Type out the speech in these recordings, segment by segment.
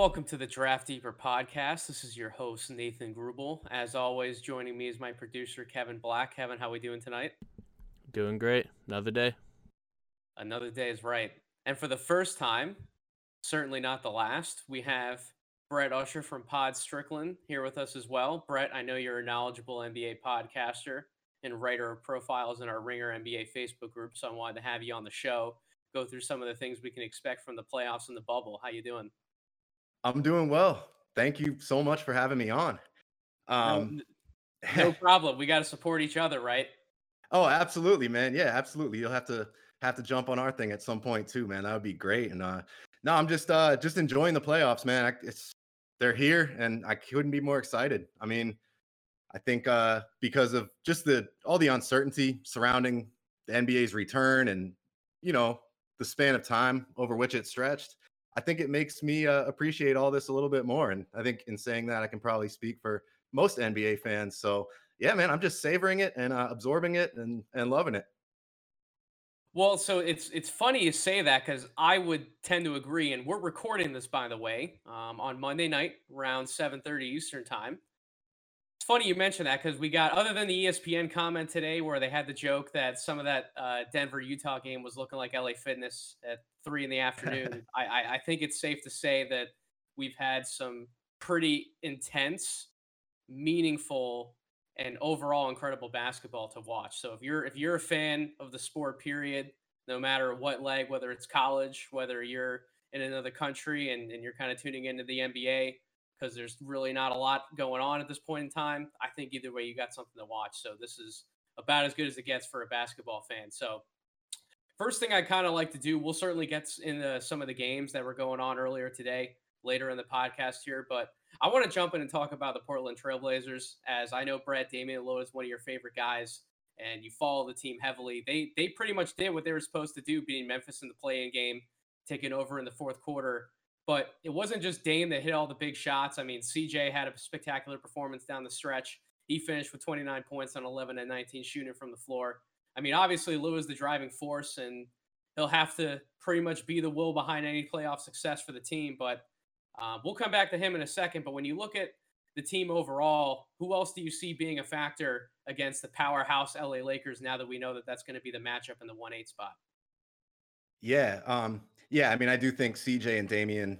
Welcome to the Draft Deeper podcast. This is your host Nathan Grubel. As always, joining me is my producer Kevin Black. Kevin, how are we doing tonight? Doing great. Another day. Another day is right. And for the first time, certainly not the last, we have Brett Usher from Pod Strickland here with us as well. Brett, I know you're a knowledgeable NBA podcaster and writer of profiles in our Ringer NBA Facebook group, so I wanted to have you on the show, go through some of the things we can expect from the playoffs and the bubble. How you doing? I'm doing well. Thank you so much for having me on. Um, no, no problem. We got to support each other, right? Oh, absolutely, man. Yeah, absolutely. You'll have to have to jump on our thing at some point too, man. That would be great. And uh no, I'm just uh just enjoying the playoffs, man. I, it's they're here and I couldn't be more excited. I mean, I think uh because of just the all the uncertainty surrounding the NBA's return and you know, the span of time over which it stretched, I think it makes me uh, appreciate all this a little bit more. And I think in saying that, I can probably speak for most NBA fans. So yeah, man, I'm just savoring it and uh, absorbing it and and loving it. Well, so it's it's funny you say that because I would tend to agree, and we're recording this by the way um, on Monday night around 7:30 Eastern time. Funny you mentioned that because we got other than the ESPN comment today where they had the joke that some of that uh, Denver Utah game was looking like LA Fitness at three in the afternoon. I, I I think it's safe to say that we've had some pretty intense, meaningful, and overall incredible basketball to watch. So if you're if you're a fan of the sport, period, no matter what leg, whether it's college, whether you're in another country and, and you're kind of tuning into the NBA, because there's really not a lot going on at this point in time. I think either way, you got something to watch. So this is about as good as it gets for a basketball fan. So first thing I kind of like to do, we'll certainly get into some of the games that were going on earlier today, later in the podcast here, but I want to jump in and talk about the Portland Trailblazers, as I know Brett Damian Lillard is one of your favorite guys, and you follow the team heavily. They they pretty much did what they were supposed to do, beating Memphis in the play-in game, taking over in the fourth quarter. But it wasn't just Dame that hit all the big shots. I mean, CJ had a spectacular performance down the stretch. He finished with 29 points on 11 and 19 shooting from the floor. I mean, obviously, Lou is the driving force, and he'll have to pretty much be the will behind any playoff success for the team. But uh, we'll come back to him in a second. But when you look at the team overall, who else do you see being a factor against the powerhouse LA Lakers now that we know that that's going to be the matchup in the 1 8 spot? Yeah. Um, yeah, I mean, I do think CJ and Damian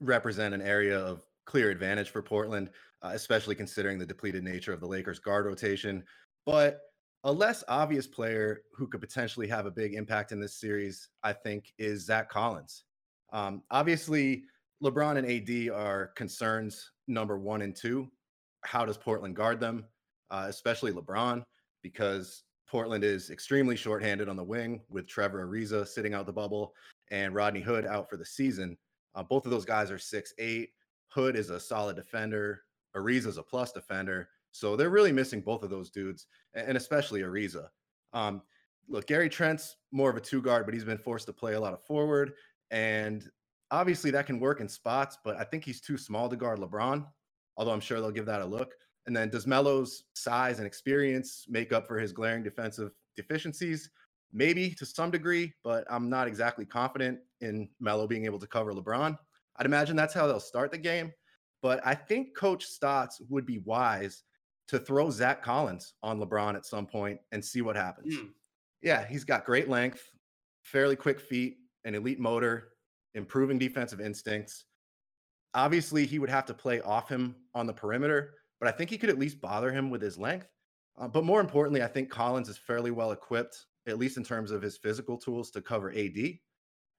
represent an area of clear advantage for Portland, uh, especially considering the depleted nature of the Lakers' guard rotation. But a less obvious player who could potentially have a big impact in this series, I think, is Zach Collins. Um, obviously, LeBron and AD are concerns number one and two. How does Portland guard them, uh, especially LeBron? Because Portland is extremely shorthanded on the wing with Trevor Ariza sitting out the bubble and Rodney Hood out for the season. Uh, both of those guys are six eight. Hood is a solid defender. Ariza is a plus defender. So they're really missing both of those dudes, and especially Ariza. Um, look, Gary Trent's more of a two guard, but he's been forced to play a lot of forward. And obviously that can work in spots, but I think he's too small to guard LeBron, although I'm sure they'll give that a look. And then does Melo's size and experience make up for his glaring defensive deficiencies? Maybe to some degree, but I'm not exactly confident in Melo being able to cover LeBron. I'd imagine that's how they'll start the game. But I think Coach Stotts would be wise to throw Zach Collins on LeBron at some point and see what happens. Mm. Yeah, he's got great length, fairly quick feet, an elite motor, improving defensive instincts. Obviously, he would have to play off him on the perimeter, but I think he could at least bother him with his length. Uh, but more importantly, I think Collins is fairly well equipped, at least in terms of his physical tools to cover AD.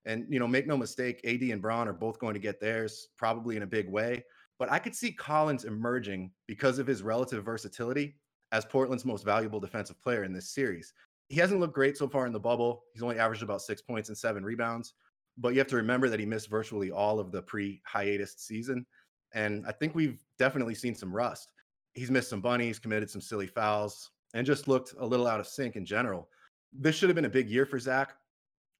And, you know, make no mistake, AD and Bron are both going to get theirs probably in a big way. But I could see Collins emerging because of his relative versatility as Portland's most valuable defensive player in this series. He hasn't looked great so far in the bubble. He's only averaged about six points and seven rebounds. But you have to remember that he missed virtually all of the pre hiatus season. And I think we've definitely seen some rust he's missed some bunnies, committed some silly fouls, and just looked a little out of sync in general. This should have been a big year for Zach.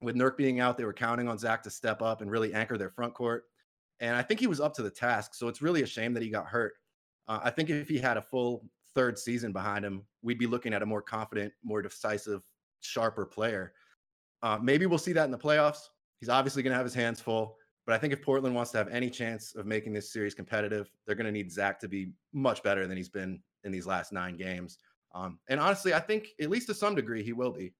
With Nurk being out, they were counting on Zach to step up and really anchor their front court. And I think he was up to the task. So it's really a shame that he got hurt. Uh, I think if he had a full third season behind him, we'd be looking at a more confident, more decisive, sharper player. Uh, maybe we'll see that in the playoffs. He's obviously going to have his hands full. But I think if Portland wants to have any chance of making this series competitive, they're going to need Zach to be much better than he's been in these last nine games. Um, and honestly, I think at least to some degree he will be.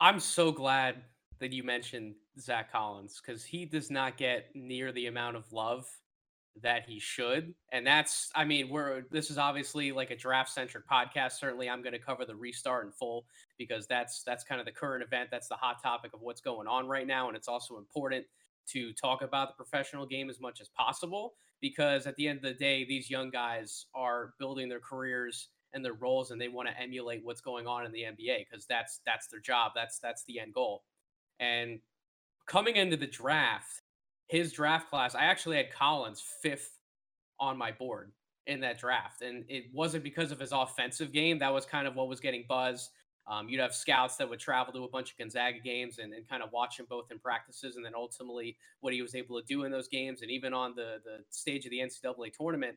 I'm so glad that you mentioned Zach Collins because he does not get near the amount of love that he should. And that's, I mean, we're this is obviously like a draft centric podcast. Certainly, I'm going to cover the restart in full because that's that's kind of the current event. That's the hot topic of what's going on right now, and it's also important to talk about the professional game as much as possible because at the end of the day, these young guys are building their careers and their roles, and they want to emulate what's going on in the NBA because that's that's their job. That's that's the end goal. And coming into the draft, his draft class, I actually had Collins fifth on my board in that draft. And it wasn't because of his offensive game. That was kind of what was getting buzz. Um, you'd have scouts that would travel to a bunch of Gonzaga games and, and kind of watch him both in practices and then ultimately what he was able to do in those games. And even on the, the stage of the NCAA tournament,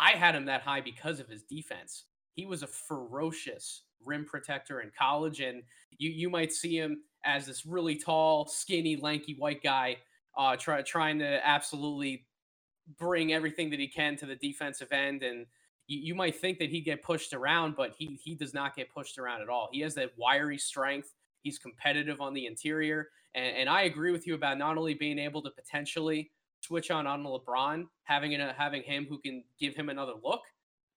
I had him that high because of his defense. He was a ferocious rim protector in college. And you, you might see him as this really tall, skinny, lanky white guy uh, try, trying to absolutely bring everything that he can to the defensive end. And you, you might think that he'd get pushed around, but he he does not get pushed around at all. He has that wiry strength. He's competitive on the interior, and, and I agree with you about not only being able to potentially switch on on LeBron, having a, uh, having him who can give him another look,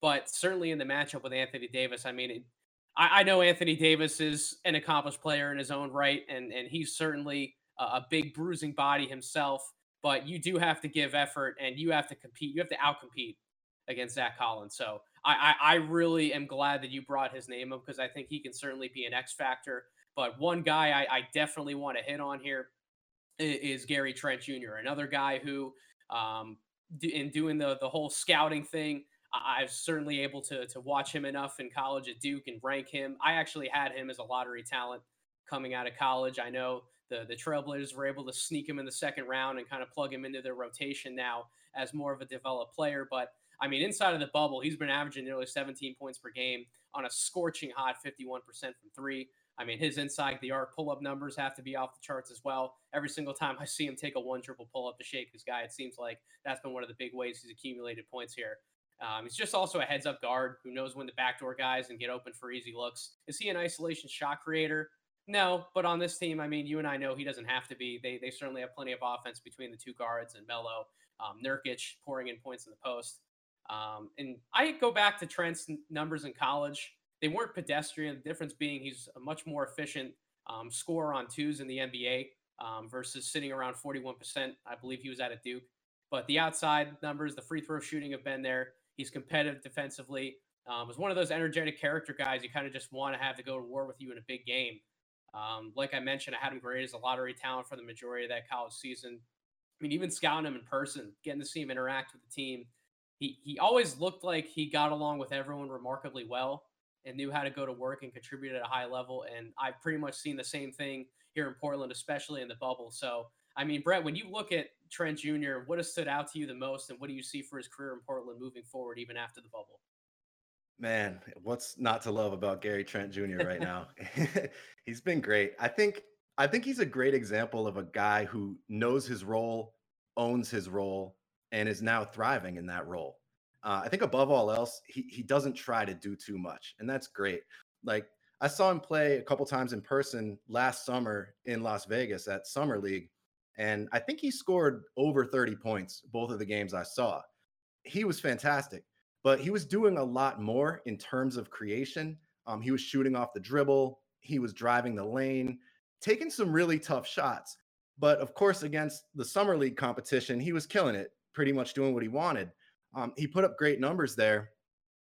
but certainly in the matchup with Anthony Davis. I mean, it, I, I know Anthony Davis is an accomplished player in his own right, and and he's certainly a big bruising body himself. But you do have to give effort and you have to compete. You have to outcompete against Zach Collins. So I, I, I really am glad that you brought his name up because I think he can certainly be an X factor. But one guy I, I definitely want to hit on here is, Gary Trent Jr., another guy who, um, in doing the the whole scouting thing, I was certainly able to to watch him enough in college at Duke and rank him. I actually had him as a lottery talent coming out of college. I know the the Trailblazers were able to sneak him in the second round and kind of plug him into their rotation now as more of a developed player. But I mean, inside of the bubble, he's been averaging nearly 17 points per game on a scorching hot 51% from three. I mean, his inside the arc pull up numbers have to be off the charts as well. Every single time I see him take a one triple pull up to shake his guy, it seems like that's been one of the big ways he's accumulated points here. Um, he's just also a heads up guard who knows when to backdoor guys and get open for easy looks. Is he an isolation shot creator? No, but on this team, I mean, you and I know he doesn't have to be. They they certainly have plenty of offense between the two guards and Melo, um, Nurkic pouring in points in the post. Um, and I go back to Trent's numbers in college. They weren't pedestrian. The difference being he's a much more efficient um, scorer on twos in the NBA um, versus sitting around 41%. I believe he was at a Duke. But the outside numbers, the free throw shooting have been there. He's competitive defensively. Um, was one of those energetic character guys you kind of just want to have to go to war with you in a big game. Um, like I mentioned, I had him graded as a lottery talent for the majority of that college season. I mean, even scouting him in person, getting to see him interact with the team, he he always looked like he got along with everyone remarkably well and knew how to go to work and contribute at a high level. And I've pretty much seen the same thing here in Portland, especially in the bubble. So, I mean, Brett, when you look at Trent Jr., what has stood out to you the most, and what do you see for his career in Portland moving forward, even after the bubble? Man, what's not to love about Gary Trent Jr. right now? he's been great. I think I think he's a great example of a guy who knows his role, owns his role, and is now thriving in that role. Uh, I think above all else, he he doesn't try to do too much, and that's great. Like I saw him play a couple times in person last summer in Las Vegas at Summer League, and I think he scored over 30 points both of the games I saw. He was fantastic but he was doing a lot more in terms of creation. Um, he was shooting off the dribble, he was driving the lane, taking some really tough shots. But of course, against the summer league competition, he was killing it, pretty much doing what he wanted. Um, he put up great numbers there,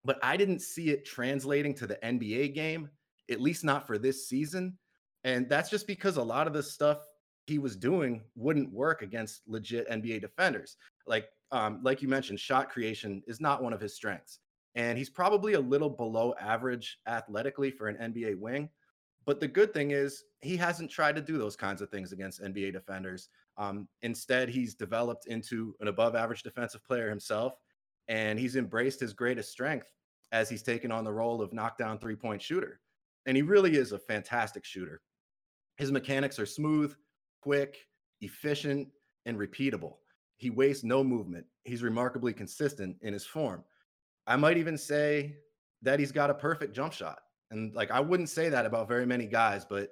but I didn't see it translating to the NBA game, at least not for this season. And that's just because a lot of the stuff he was doing wouldn't work against legit NBA defenders. Like um, like you mentioned, shot creation is not one of his strengths. And he's probably a little below average athletically for an NBA wing. But the good thing is, he hasn't tried to do those kinds of things against NBA defenders. Um, instead, he's developed into an above average defensive player himself. And he's embraced his greatest strength as he's taken on the role of knockdown three point shooter. And he really is a fantastic shooter. His mechanics are smooth, quick, efficient, and repeatable. He wastes no movement. He's remarkably consistent in his form. I might even say that he's got a perfect jump shot. And like I wouldn't say that about very many guys, but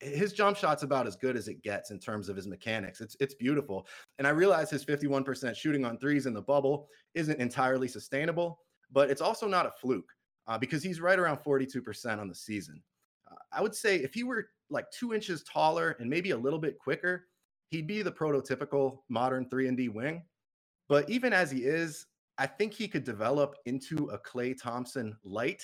his jump shot's about as good as it gets in terms of his mechanics. It's it's beautiful. And I realize his 51% shooting on threes in the bubble isn't entirely sustainable, but it's also not a fluke uh, because he's right around 42% on the season. Uh, I would say if he were like two inches taller and maybe a little bit quicker, he'd be the prototypical modern 3 and D wing. But even as he is, I think he could develop into a Klay Thompson light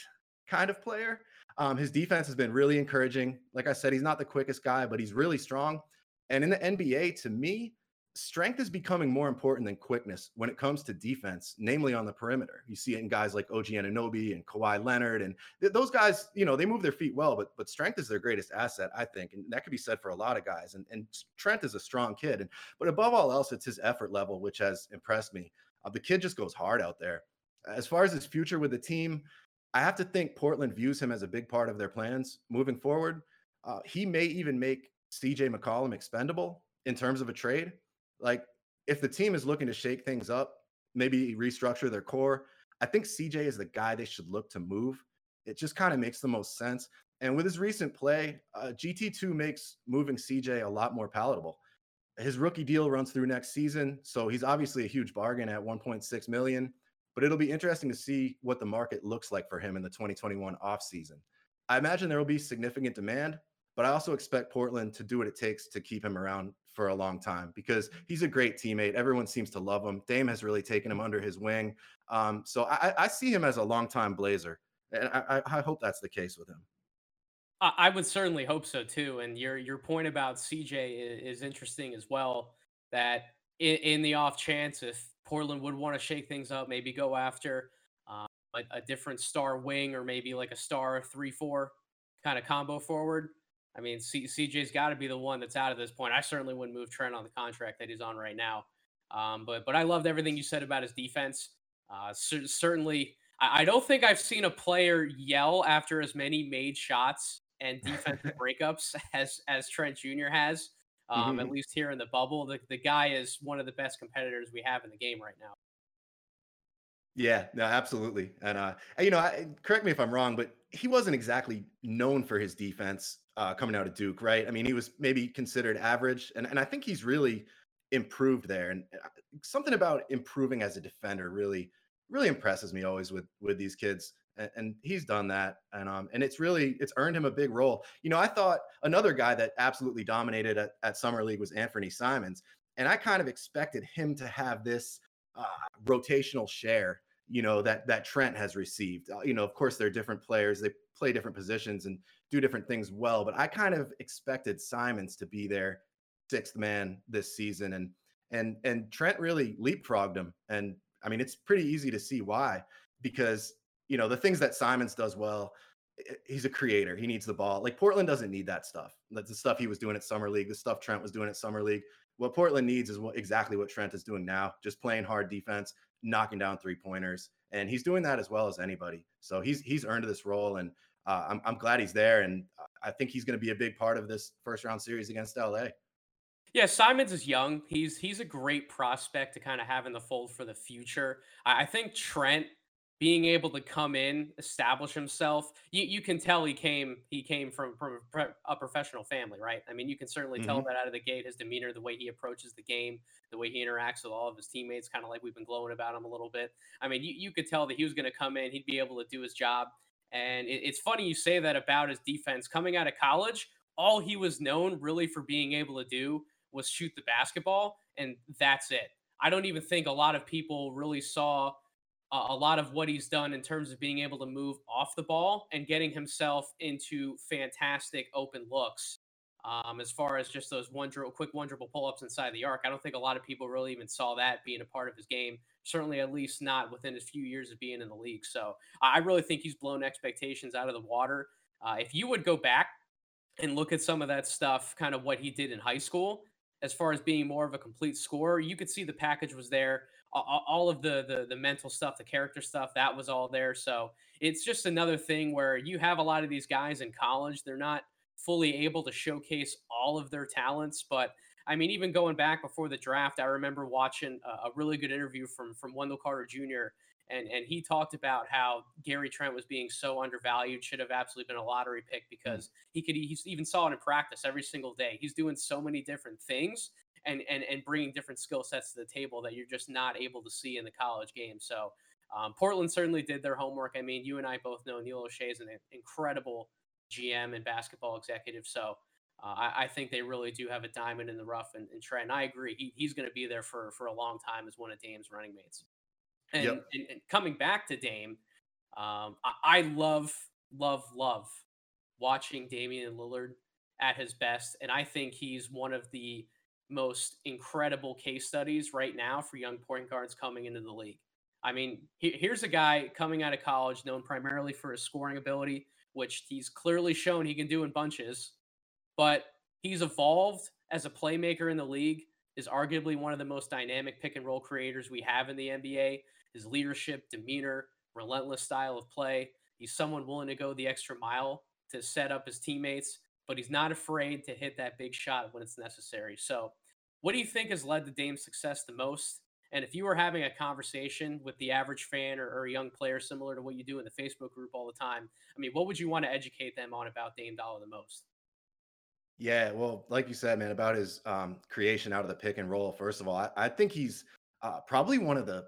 kind of player. Um, his defense has been really encouraging. Like I said, he's not the quickest guy, but he's really strong. And in the NBA, to me, strength is becoming more important than quickness when it comes to defense, namely on the perimeter. You see it in guys like OG Anunoby and Kawhi Leonard, and th- those guys, you know, they move their feet well, but but strength is their greatest asset, I think, and that could be said for a lot of guys. And and Trent is a strong kid, and but above all else, it's his effort level which has impressed me. Uh, the kid just goes hard out there. As far as his future with the team, I have to think Portland views him as a big part of their plans moving forward. Uh, he may even make CJ McCollum expendable in terms of a trade. Like, if the team is looking to shake things up, maybe restructure their core, I think CJ is the guy they should look to move. It just kind of makes the most sense. And with his recent play, uh, GT2 makes moving CJ a lot more palatable. His rookie deal runs through next season, so he's obviously a huge bargain at 1.6 million but it'll be interesting to see what the market looks like for him in the 2021 offseason. I imagine there will be significant demand, but I also expect Portland to do what it takes to keep him around for a long time because he's a great teammate. Everyone seems to love him. Dame has really taken him under his wing. Um, so I, I, see him as a longtime Blazer, and I, I hope that's the case with him. I would certainly hope so too. And your your point about CJ is, interesting as well. That in, in the off chance if Portland would want to shake things up, maybe go after uh, a, a, different star wing or maybe like a star three four kind of combo forward. I mean, C- CJ's got to be the one that's out of this point. I certainly wouldn't move Trent on the contract that he's on right now. Um, but but I loved everything you said about his defense. Uh, c- certainly, I, I don't think I've seen a player yell after as many made shots and defensive breakups as as Trent Jr. has um, mm-hmm. at least here in the bubble. The, the guy is one of the best competitors we have in the game right now. Yeah, no, absolutely. And, uh, you know, I, correct me if I'm wrong, but he wasn't exactly known for his defense uh, coming out of Duke, right? I mean, he was maybe considered average. And, and I think he's really improved there. And uh, something about improving as a defender really, really impresses me always with, with these kids and, and he's done that and um and it's really it's earned him a big role. You know i thought another guy that absolutely dominated at, at summer league was anthony simons and i kind of expected him to have this uh, rotational share you know that that trent has received. Uh, you know of course they're different players they play different positions and do different things well but i kind of expected simons to be their sixth man this season and and and trent really leapfrogged him and i mean it's pretty easy to see why because you know the things that Simons does well. Eh, eh, he's a creator. He needs the ball. Like Portland doesn't need that stuff. That's the stuff he was doing at summer league. The stuff Trent was doing at summer league. What Portland needs is what, exactly what Trent is doing now. Just playing hard defense, knocking down three pointers, and he's doing that as well as anybody. So he's he's earned this role, and uh, I'm I'm glad he's there, and uh, I think he's going to be a big part of this first round series against LA. Yeah, Simons is young. He's he's a great prospect to kind of have in the fold for the future. I think Trent being able to come in, establish himself. You, you can tell he came he came from, from a professional family, right? I mean, you can certainly mm-hmm. tell that out of the gate. His demeanor, the way he approaches the game, the way he interacts with all of his teammates, kind of like we've been glowing about him a little bit. I mean, you, you could tell that he was going to come in, he'd be able to do his job. And it, it's funny you say that about his defense coming out of college. All he was known really for being able to do was shoot the basketball, and that's it. I don't even think a lot of people really saw a lot of what he's done in terms of being able to move off the ball and getting himself into fantastic open looks. Um, as far as just those one dribble, quick one dribble pull ups inside the arc, I don't think a lot of people really even saw that being a part of his game. Certainly, at least not within his few years of being in the league. So I really think he's blown expectations out of the water. Uh, if you would go back and look at some of that stuff, kind of what he did in high school, as far as being more of a complete scorer, you could see the package was there all of the, the the mental stuff, the character stuff, that was all there. So it's just another thing where you have a lot of these guys in college, they're not fully able to showcase all of their talents, but I mean, even going back before the draft, I remember watching a, a really good interview from from Wendell Carter Jr. and and he talked about how Gary Trent was being so undervalued, should have absolutely been a lottery pick because mm. he could. He even saw it in practice every single day. He's doing so many different things and and and bringing different skill sets to the table that you're just not able to see in the college game. So. Um, Portland certainly did their homework. I mean, you and I both know Neil Olshey is an incredible GM and basketball executive. So uh, I, I, think they really do have a diamond in the rough and, and Trent. I agree. He, he's going to be there for, for a long time as one of Dame's running mates. And, yep. and, and coming back to Dame, um, I, I, love, love, love watching Damian Lillard at his best. And I think he's one of the most incredible case studies right now for young point guards coming into the league. I mean, he, here's a guy coming out of college known primarily for his scoring ability, which he's clearly shown he can do in bunches but he's evolved as a playmaker in the league, is arguably one of the most dynamic pick and roll creators we have in the NBA. His leadership, demeanor, relentless style of play. He's someone willing to go the extra mile to set up his teammates, but he's not afraid to hit that big shot when it's necessary. So, what do you think has led to Dame's success the most? And if you were having a conversation with the average fan or, or, a young player, similar to what you do in the Facebook group all the time, I mean, what would you want to educate them on about Dame Dollar the most? Yeah, well, like you said, man, about his um, creation out of the pick and roll. First of all, I, I think he's uh, probably one of the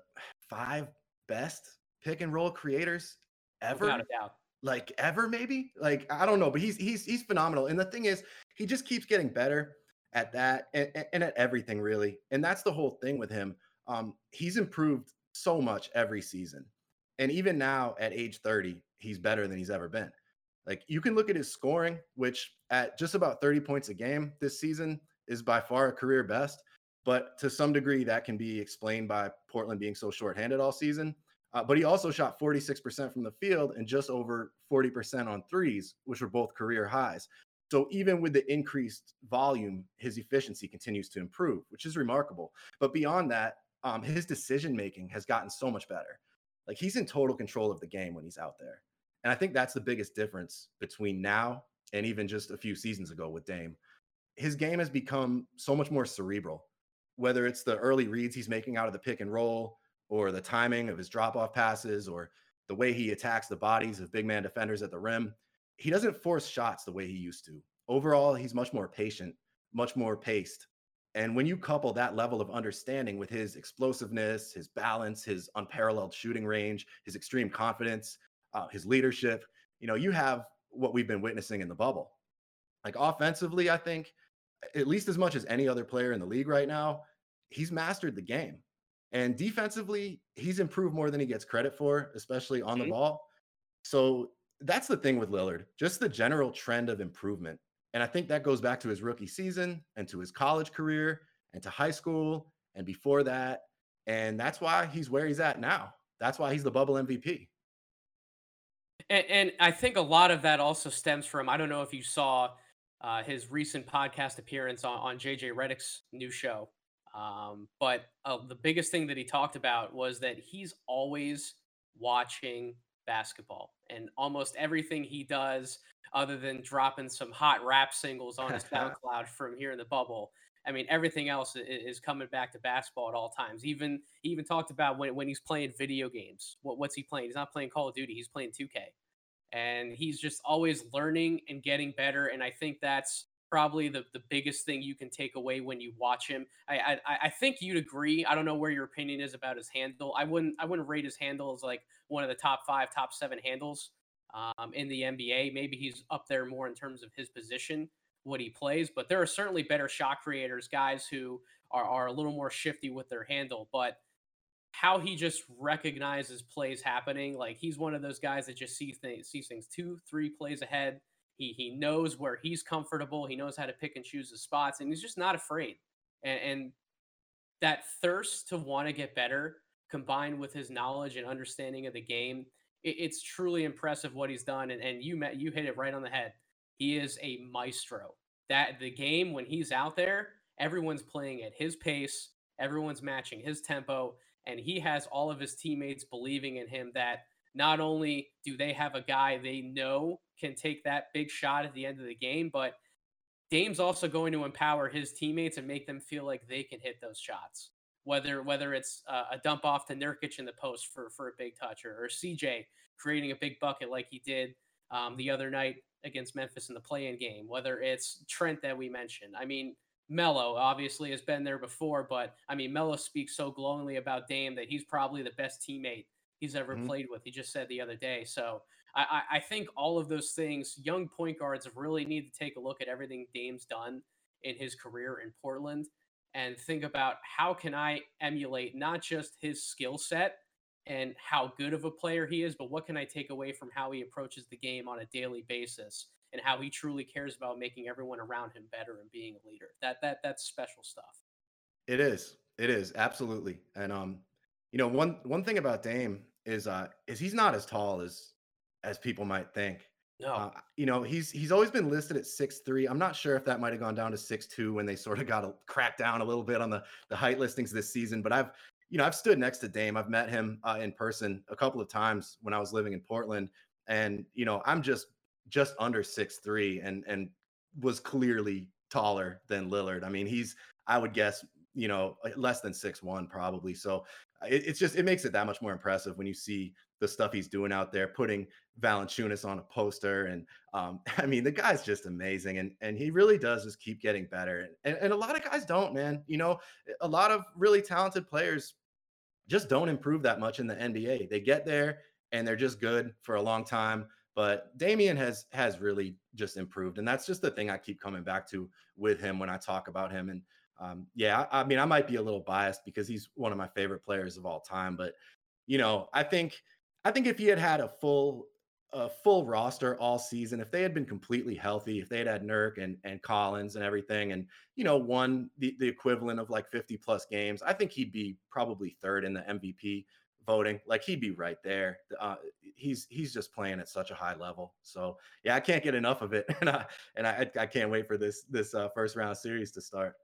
five best pick and roll creators ever. Without a doubt. Like ever, maybe. Like I don't know, but he's he's he's phenomenal. And the thing is, he just keeps getting better at that and, and at everything, really. And that's the whole thing with him. Um, he's improved so much every season, and even now at age thirty, he's better than he's ever been. Like you can look at his scoring, which at just about 30 points a game this season is by far a career best. But to some degree, that can be explained by Portland being so shorthanded all season. Uh, but he also shot 46% from the field and just over 40% on threes, which were both career highs. So even with the increased volume, his efficiency continues to improve, which is remarkable. But beyond that, um, his decision making has gotten so much better. Like he's in total control of the game when he's out there. And I think that's the biggest difference between now and even just a few seasons ago with Dame. His game has become so much more cerebral, whether it's the early reads he's making out of the pick and roll, or the timing of his drop off passes, or the way he attacks the bodies of big man defenders at the rim. He doesn't force shots the way he used to. Overall, he's much more patient, much more paced. And when you couple that level of understanding with his explosiveness, his balance, his unparalleled shooting range, his extreme confidence, uh, his leadership. You know, you have what we've been witnessing in the bubble. Like offensively, I think at least as much as any other player in the league right now, he's mastered the game. And defensively, he's improved more than he gets credit for, especially on the mm-hmm. ball. So that's the thing with Lillard, just the general trend of improvement. And I think that goes back to his rookie season and to his college career and to high school and before that. And that's why he's where he's at now. That's why he's the bubble MVP. And, and, I think a lot of that also stems from I don't know if you saw uh, his recent podcast appearance on, on JJ Redick's new show, um, but uh, the biggest thing that he talked about was that he's always watching basketball, and almost everything he does, other than dropping some hot rap singles on his SoundCloud from here in the bubble. I mean, everything else is coming back to basketball at all times. Even he even talked about when, when he's playing video games. What, what's he playing? He's not playing Call of Duty. He's playing 2K, and he's just always learning and getting better. And I think that's probably the, the biggest thing you can take away when you watch him. I, I I think you'd agree. I don't know where your opinion is about his handle. I wouldn't I wouldn't rate his handle as like one of the top five, top seven handles um, in the NBA. Maybe he's up there more in terms of his position what he plays, but there are certainly better shot creators, guys who are, are a little more shifty with their handle. But how he just recognizes plays happening, like he's one of those guys that just sees things, sees things two, three plays ahead. He he knows where he's comfortable. He knows how to pick and choose his spots, and he's just not afraid. And, and that thirst to want to get better, combined with his knowledge and understanding of the game, it, it's truly impressive what he's done. And, and you met you hit it right on the head he is a maestro. That the game when he's out there, everyone's playing at his pace, everyone's matching his tempo, and he has all of his teammates believing in him that not only do they have a guy they know can take that big shot at the end of the game, but Dame's also going to empower his teammates and make them feel like they can hit those shots. Whether whether it's uh, a dump off to Nurkic in the post for for a big touch or, or CJ creating a big bucket like he did um, the other night against Memphis in the play-in game. Whether it's Trent that we mentioned. I mean, Melo obviously has been there before, but I mean, Melo speaks so glowingly about Dame that he's probably the best teammate he's ever mm-hmm. played with. He just said the other day. So I, I, think all of those things, young point guards really need to take a look at everything Dame's done in his career in Portland and think about how can I emulate not just his skill set and how good of a player he is, but what can I take away from how he approaches the game on a daily basis and how he truly cares about making everyone around him better and being a leader. That that that's special stuff. It is. It is absolutely. And um, you know, one one thing about Dame is uh is he's not as tall as as people might think. No. Uh, you know, he's he's always been listed at six three. I'm not sure if that might have gone down to six two when they sort of got a crack down a little bit on the the height listings this season. But I've you know I've stood next to Dame. I've met him uh, in person a couple of times when I was living in Portland, and you know I'm just just under six three and and was clearly taller than Lillard. I mean, he's I would guess you know less than six one probably. So it, it's just it makes it that much more impressive when you see the stuff he's doing out there, putting Valanciunas on a poster, and um, I mean the guy's just amazing, and and he really does just keep getting better. And and a lot of guys don't, man. You know, a lot of really talented players just don't improve that much in the NBA. They get there and they're just good for a long time but Damian has has really just improved, and that's just the thing I keep coming back to with him when I talk about him. And um, yeah, I, I mean, I might be a little biased because he's one of my favorite players of all time, but you know, I think I think if he had had a full a full roster all season, if they had been completely healthy, if they had had Nurk and, and Collins and everything, and you know, won the, the equivalent of like 50 plus games, I think he'd be probably third in the MVP voting. Like he'd be right there. Uh, he's he's just playing at such a high level. So yeah, I can't get enough of it, and I and I I can't wait for this this uh, first round series to start.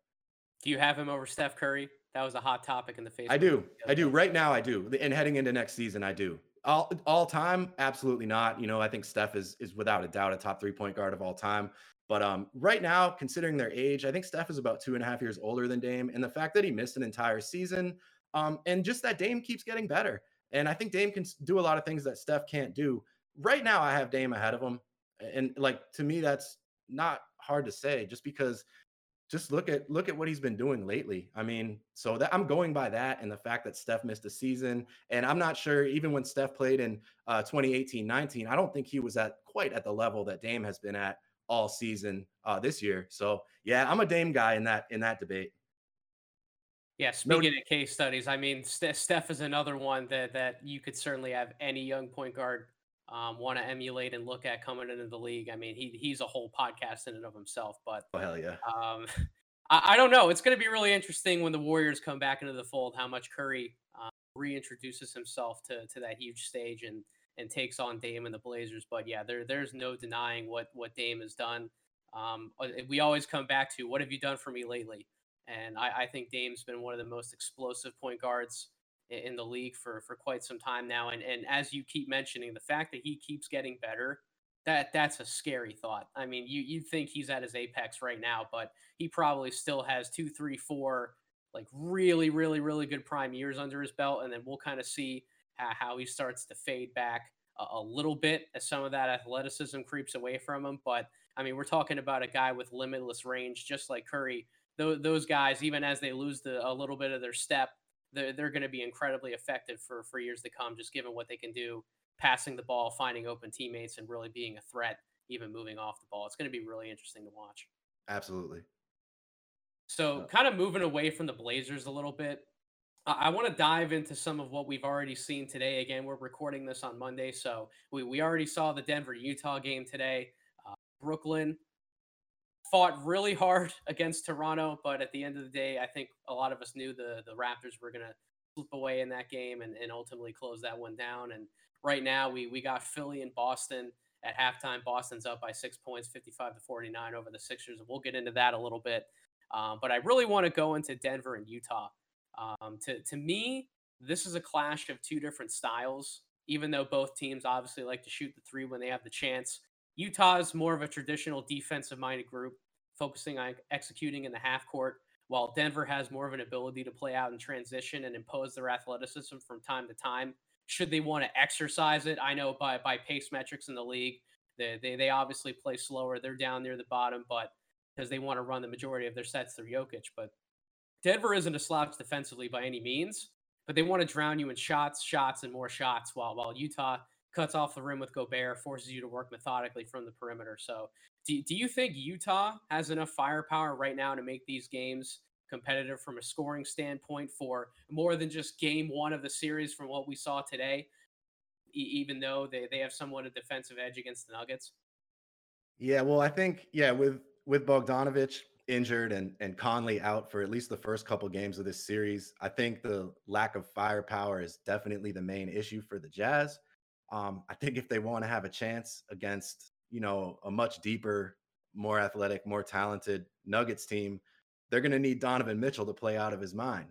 Do you have him over Steph Curry? That was a hot topic in the Facebook. I do. I do. Right now, I do. And heading into next season, I do. All all time, absolutely not. You know, I think Steph is is without a doubt a top three point guard of all time. But um, right now, considering their age, I think Steph is about two and a half years older than Dame, and the fact that he missed an entire season, um, and just that Dame keeps getting better. And I think Dame can do a lot of things that Steph can't do. Right now, I have Dame ahead of him. And like to me, that's not hard to say just because just look at look at what he's been doing lately. I mean, so that I'm going by that and the fact that Steph missed a season. And I'm not sure even when Steph played in uh 2018-19, I don't think he was at quite at the level that Dame has been at all season uh this year. So yeah, I'm a Dame guy in that in that debate. Yeah, speaking no, of case studies, I mean, Steph is another one that that you could certainly have any young point guard um, want to emulate and look at coming into the league. I mean, he he's a whole podcast in and of himself. But oh hell yeah, um, I, I, don't know. It's going to be really interesting when the Warriors come back into the fold. How much Curry uh, reintroduces himself to to that huge stage and and takes on Dame and the Blazers. But yeah, there there's no denying what what Dame has done. Um, uh, we always come back to what have you done for me lately? And I, I think Dame's been one of the most explosive point guards in the league for for quite some time now. And and as you keep mentioning, the fact that he keeps getting better, that that's a scary thought. I mean, you you think he's at his apex right now, but he probably still has two, three, four, like really, really, really good prime years under his belt, and then we'll kind of see how, how he starts to fade back a, a little bit as some of that athleticism creeps away from him. But I mean, we're talking about a guy with limitless range, just like Curry those, those guys, even as they lose the, a little bit of their step, they're, they're going to be incredibly effective for, for years to come, just given what they can do passing the ball, finding open teammates, and really being a threat, even moving off the ball. It's going to be really interesting to watch. Absolutely. So, kind of moving away from the Blazers a little bit, I want to dive into some of what we've already seen today. Again, we're recording this on Monday, so we, we already saw the Denver Utah game today. Uh, Brooklyn fought really hard against Toronto, but at the end of the day, I think a lot of us knew the the Raptors were going to slip away in that game and, and ultimately close that one down. And right now, we we got Philly and Boston at halftime. Boston's up by six points, 55 to 49 over the Sixers, and we'll get into that a little bit. Um, but I really want to go into Denver and Utah. Um, to to me, this is a clash of two different styles. Even though both teams obviously like to shoot the three when they have the chance, Utah is more of a traditional defensive minded group. focusing on executing in the half court, while Denver has more of an ability to play out in transition and impose their athleticism from time to time. Should they want to exercise it? I know by by pace metrics in the league, they they, they obviously play slower. They're down near the bottom, but because they want to run the majority of their sets through Jokic. But Denver isn't a slouch defensively by any means, but they want to drown you in shots, shots, and more shots while while Utah cuts off the rim with Gobert, forces you to work methodically from the perimeter. So, do, do you think Utah has enough firepower right now to make these games competitive from a scoring standpoint for more than just game one of the series from what we saw today, e- even though they, they have somewhat of a defensive edge against the Nuggets? Yeah, well, I think, yeah, with with Bogdanovic, injured and and Conley out for at least the first couple games of this series. I think the lack of firepower is definitely the main issue for the Jazz. Um, I think if they want to have a chance against you know a much deeper, more athletic, more talented Nuggets team, they're going to need Donovan Mitchell to play out of his mind.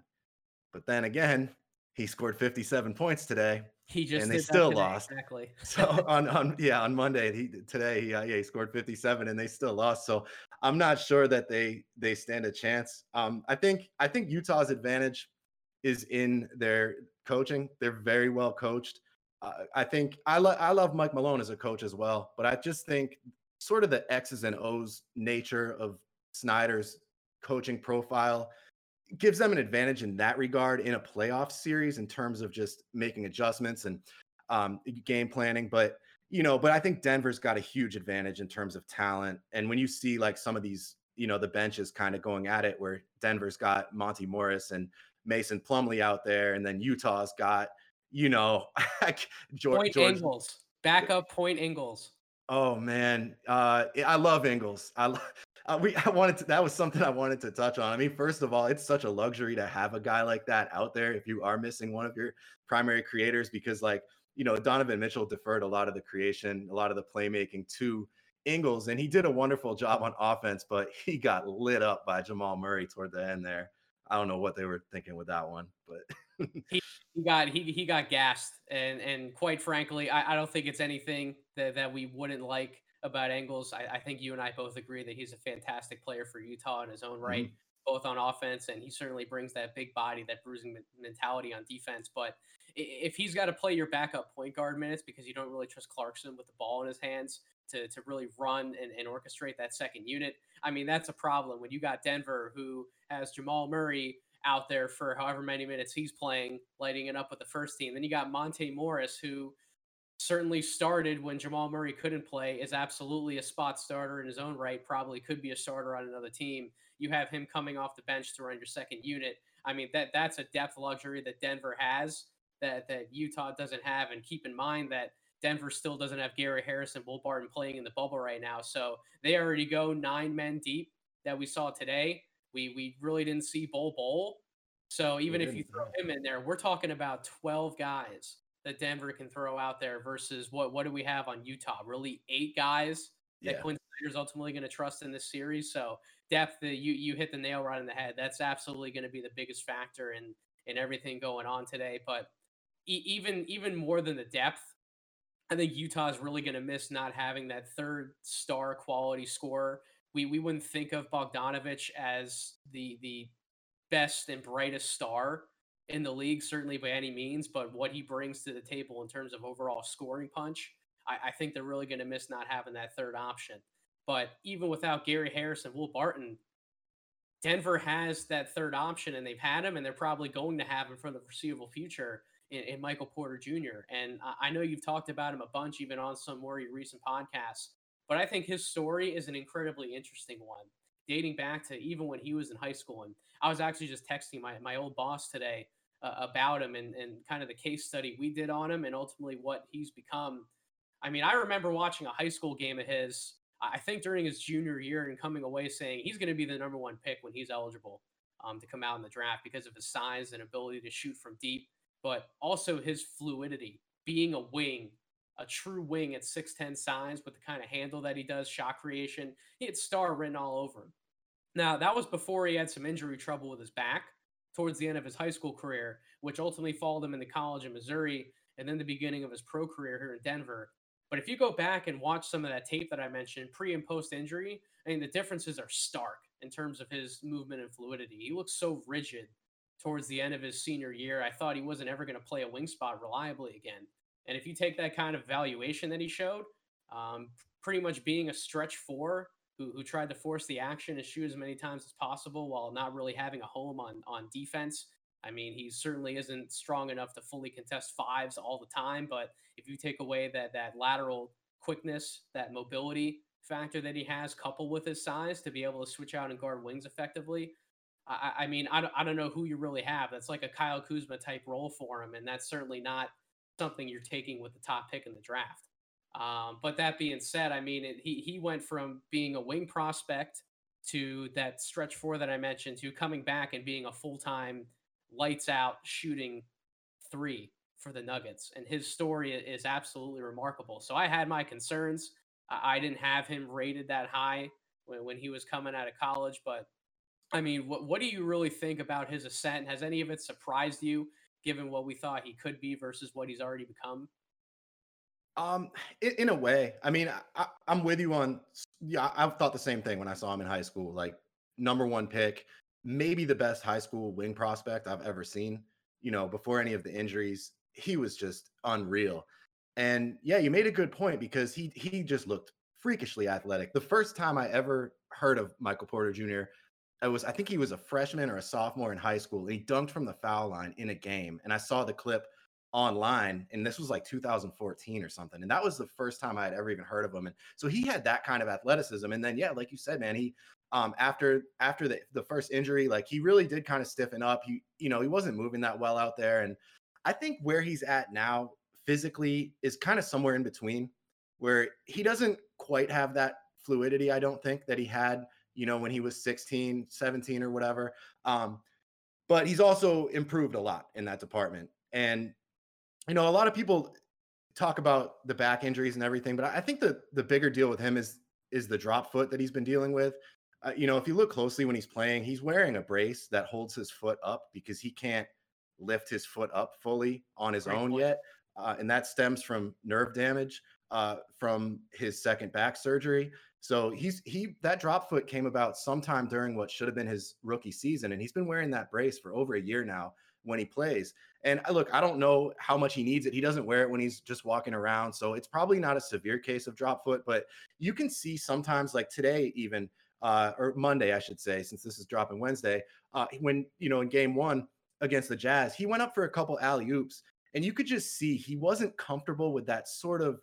But then again, he scored 57 points today. He just and they still today, lost. Exactly. so on on yeah on Monday he today he uh, yeah he scored 57 and they still lost. So I'm not sure that they they stand a chance. Um, I think I think Utah's advantage is in their coaching. They're very well coached. I think I love I love Mike Malone as a coach as well, but I just think sort of the X's and O's nature of Snyder's coaching profile gives them an advantage in that regard in a playoff series in terms of just making adjustments and um, game planning. But you know, but I think Denver's got a huge advantage in terms of talent. And when you see like some of these, you know, the benches kind of going at it, where Denver's got Monte Morris and Mason Plumlee out there, and then Utah's got, you know, George, Point George Ingles, backup Point Ingles. Oh man, uh, I love Ingles. I uh, we I wanted to, that was something I wanted to touch on. I mean, first of all, it's such a luxury to have a guy like that out there if you are missing one of your primary creators because like, you know, Donovan Mitchell deferred a lot of the creation, a lot of the playmaking to Ingles and he did a wonderful job on offense, but he got lit up by Jamal Murray toward the end there. I don't know what they were thinking with that one, but he, he, got he he got gassed and and quite frankly, I, I don't think it's anything that, that we wouldn't like about Ingles. I, I, think you and I both agree that he's a fantastic player for Utah in his own right, mm-hmm. both on offense and he certainly brings that big body, that bruising mentality on defense. But if he's got to play your backup point guard minutes because you don't really trust Clarkson with the ball in his hands to, to really run and, and orchestrate that second unit, I mean, that's a problem when you got Denver who has Jamal Murray out there for however many minutes he's playing, lighting it up with the first team. Then you got Monte Morris who – certainly started when Jamal Murray couldn't play, is absolutely a spot starter in his own right, probably could be a starter on another team. You have him coming off the bench to run your second unit. I mean, that that's a depth luxury that Denver has that that Utah doesn't have. And keep in mind that Denver still doesn't have Gary Harris and Barton playing in the bubble right now. So they already go nine men deep that we saw today. We we really didn't see Bol Bol. So even if you throw him in there, we're talking about 12 guys that Denver can throw out there versus what what do we have on Utah? Really, eight guys that yeah. Quin Snyder's ultimately going to trust in this series. So depth, you you hit the nail right in the head. That's absolutely going to be the biggest factor in in everything going on today. But e- even even more than the depth, I think Utah is really going to miss not having that third star quality scorer. We we wouldn't think of Bogdanovic as the the best and brightest star in the league, certainly by any means, but what he brings to the table in terms of overall scoring punch, I, I think they're really going to miss not having that third option. But even without Gary Harris and Will Barton, Denver has that third option, and they've had him, and they're probably going to have him for the foreseeable future in, in Michael Porter Jr. And I, I know you've talked about him a bunch, even on some more recent podcasts, but I think his story is an incredibly interesting one, dating back to even when he was in high school. And I was actually just texting my, my old boss today uh, about him and, and kind of the case study we did on him and ultimately what he's become. I mean, I remember watching a high school game of his, I think during his junior year and coming away saying he's going to be the number one pick when he's eligible um, to come out in the draft because of his size and ability to shoot from deep, but also his fluidity, being a wing, a true wing at 6'10 size with the kind of handle that he does, shot creation. He had star written all over him. Now, that was before he had some injury trouble with his back towards the end of his high school career, which ultimately followed him into college in Missouri and then the beginning of his pro career here in Denver. But if you go back and watch some of that tape that I mentioned pre and post injury, I mean, the differences are stark in terms of his movement and fluidity. He looks so rigid towards the end of his senior year. I thought he wasn't ever going to play a wing spot reliably again. And if you take that kind of valuation that he showed, um, pretty much being a stretch four who, who tried to force the action and shoot as many times as possible while not really having a home on, on defense. I mean, he certainly isn't strong enough to fully contest fives all the time, but if you take away that that lateral quickness, that mobility factor that he has, coupled with his size to be able to switch out and guard wings effectively, I, I mean, I don't, I don't know who you really have. That's like a Kyle Kuzma type role for him, and that's certainly not something you're taking with the top pick in the draft. Um, but that being said, I mean, it, he he went from being a wing prospect to that stretch four that I mentioned to coming back and being a full time lights out shooting three for the Nuggets, and his story is absolutely remarkable. So I had my concerns. I didn't have him rated that high when, when he was coming out of college, but I mean, what what do you really think about his ascent? Has any of it surprised you, given what we thought he could be versus what he's already become? Um, in, in a way, I mean, I, am with you on. Yeah, I've thought the same thing when I saw him in high school. Like number one pick, maybe the best high school wing prospect I've ever seen. You know, before any of the injuries, he was just unreal. And yeah, you made a good point because he he just looked freakishly athletic. The first time I ever heard of Michael Porter Jr., I was I think he was a freshman or a sophomore in high school. And he dunked from the foul line in a game, and I saw the clip online, and this was like 2014 or something. And that was the first time I had ever even heard of him. And so he had that kind of athleticism. And then yeah, like you said, man, he um after after the, the first injury, like he really did kind of stiffen up. He, you know, he wasn't moving that well out there. And I think where he's at now physically is kind of somewhere in between where he doesn't quite have that fluidity, I don't think, that he had you know, when he was 16, 17 or whatever. Um, but he's also improved a lot in that department. And, you know, a lot of people talk about the back injuries and everything, but I think the the bigger deal with him is is the drop foot that he's been dealing with. Uh, you know, if you look closely when he's playing, he's wearing a brace that holds his foot up because he can't lift his foot up fully on his Great own point. yet. Uh, and that stems from nerve damage uh, from his second back surgery. So he's he that drop foot came about sometime during what should have been his rookie season, and he's been wearing that brace for over a year now when he plays. And look, I don't know how much he needs it. He doesn't wear it when he's just walking around, so it's probably not a severe case of drop foot. But you can see sometimes, like today, even uh, or Monday, I should say, since this is dropping Wednesday, uh, when you know in Game One against the Jazz, he went up for a couple alley oops, and you could just see he wasn't comfortable with that sort of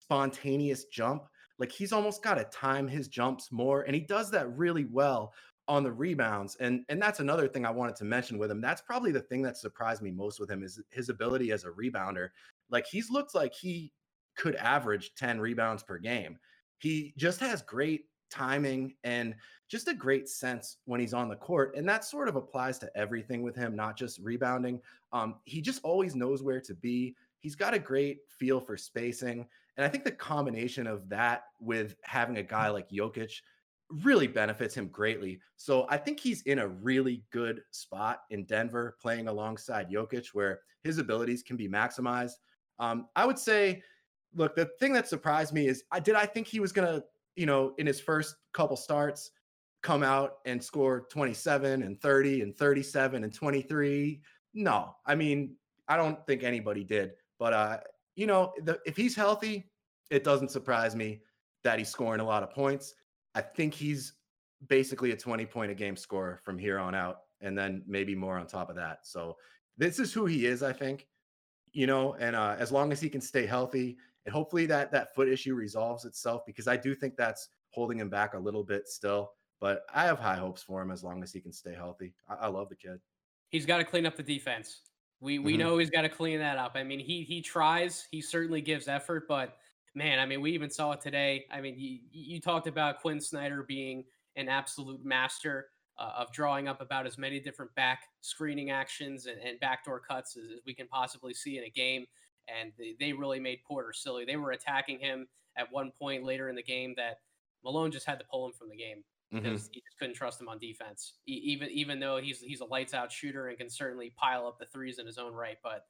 spontaneous jump like he's almost got to time his jumps more, and he does that really well on the rebounds. And and that's another thing I wanted to mention with him. That's probably the thing that surprised me most with him is his ability as a rebounder. Like he's looked like he could average 10 rebounds per game. He just has great timing and just a great sense when he's on the court. And that sort of applies to everything with him, not just rebounding. Um, he just always knows where to be. He's got a great feel for spacing. And I think the combination of that with having a guy like Jokic really benefits him greatly. So I think he's in a really good spot in Denver playing alongside Jokic where his abilities can be maximized. Um, I would say, look, the thing that surprised me is I did I think he was gonna, you know, in his first couple starts, come out and score 27 and 30 and 37 and 23. No, I mean, I don't think anybody did. But uh, you know, the, if he's healthy, it doesn't surprise me that he's scoring a lot of points. I think he's basically a 20 point a game scorer from here on out, and then maybe more on top of that. So this is who he is, I think. You know, and uh, as long as he can stay healthy, and hopefully that that foot issue resolves itself, because I do think that's holding him back a little bit still. But I have high hopes for him as long as he can stay healthy. I, I love the kid. He's got to clean up the defense. We we mm-hmm. know he's got to clean that up. I mean, he he tries. He certainly gives effort, but man, I mean, we even saw it today. I mean, you, you talked about Quin Snyder being an absolute master uh, of drawing up about as many different back screening actions and, and backdoor cuts as, as, we can possibly see in a game. And they, they really made Porter silly. They were attacking him at one point later in the game that Malone just had to pull him from the game because mm-hmm. he just couldn't trust him on defense. even even though he's he's a lights out shooter and can certainly pile up the threes in his own right, but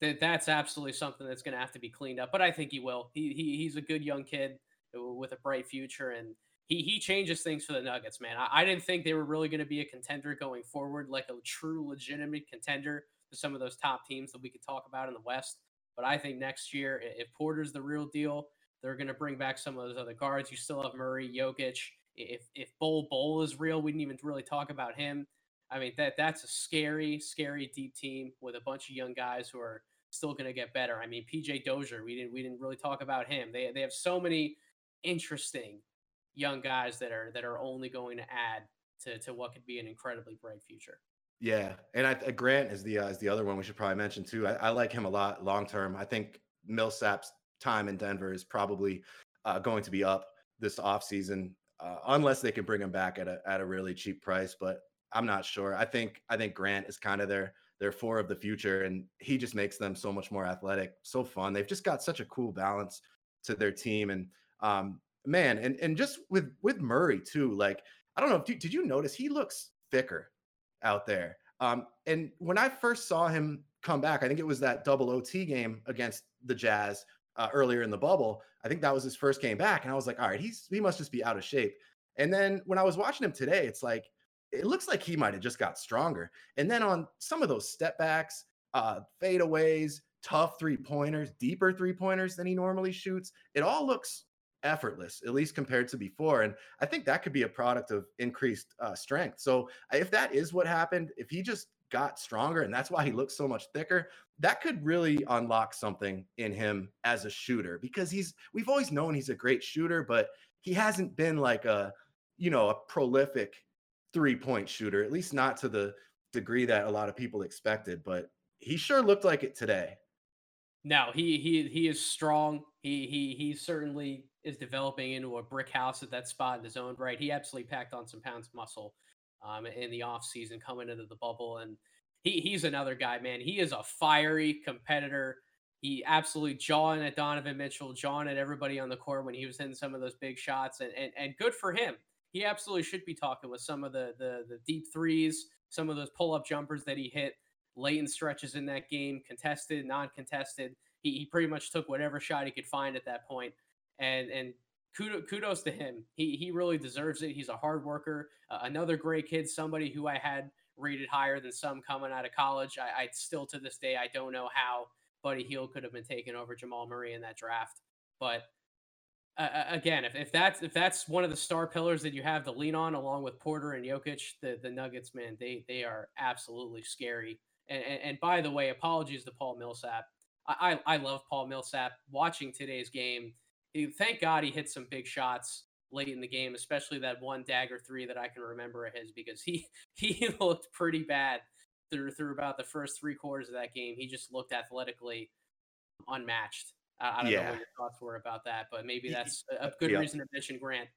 that that's absolutely something that's going to have to be cleaned up. But I think he will. He, he he's a good young kid with a bright future, and he he changes things for the Nuggets, man. I, I didn't think they were really going to be a contender going forward, like a true legitimate contender to some of those top teams that we could talk about in the West. But I think next year, if Porter's the real deal, they're going to bring back some of those other guards. You still have Murray, Jokic. If if Bol Bol is real, we didn't even really talk about him. I mean that that's a scary, scary deep team with a bunch of young guys who are still going to get better. I mean, PJ Dozier, we didn't we didn't really talk about him. They they have so many interesting young guys that are that are only going to add to to what could be an incredibly bright future. Yeah, and I, Grant is the uh, is the other one we should probably mention too. I, I like him a lot long term. I think Millsap's time in Denver is probably uh, going to be up this offseason, uh, unless they can bring him back at a at a really cheap price. But I'm not sure. I think I think Grant is kind of their their four of the future, and he just makes them so much more athletic, so fun. They've just got such a cool balance to their team, and um, man, and and just with with Murray too. Like I don't know did you notice he looks thicker out there. Um, and when I first saw him come back, I think it was that double OT game against the Jazz uh, earlier in the bubble. I think that was his first game back, and I was like, all right, he's he must just be out of shape. And then when I was watching him today, it's like it looks like he might have just got stronger. And then on some of those step backs, uh, fadeaways, tough three pointers, deeper three pointers than he normally shoots, it all looks effortless, at least compared to before. And I think that could be a product of increased uh, strength. So if that is what happened, if he just got stronger and that's why he looks so much thicker, that could really unlock something in him as a shooter because he's we've always known he's a great shooter, but he hasn't been like a you know a prolific three point shooter, at least not to the degree that a lot of people expected. But he sure looked like it today. No, he he he is strong. He he he certainly is developing into a brick house at that spot in his own right. He absolutely packed on some pounds of muscle um, in the off season coming into the bubble, and he he's another guy, man. He is a fiery competitor. He absolutely jawing at Donovan Mitchell, jawing at everybody on the court when he was hitting some of those big shots, and and, and good for him. He absolutely should be talking with some of the the the deep threes, some of those pull up jumpers that he hit late in stretches in that game, contested, non contested. He, he pretty much took whatever shot he could find at that point and and kudos, kudos to him. He he really deserves it. He's a hard worker, uh, another great kid, somebody who I had rated higher than some coming out of college. I, I still to this day I don't know how Buddy Hield could have been taken over Jamal Murray in that draft, but. Uh, again, if, if that's if that's one of the star pillars that you have to lean on, along with Porter and Jokic, the, the Nuggets, man, they they are absolutely scary. And, and, and by the way, apologies to Paul Millsap. I, I, I love Paul Millsap. Watching today's game, thank God he hit some big shots late in the game, especially that one dagger three that I can remember of his because he he looked pretty bad through through about the first three quarters of that game. He just looked athletically unmatched. I, I don't yeah. know what your thoughts were about that, but maybe that's a good yeah. reason to mention Grant.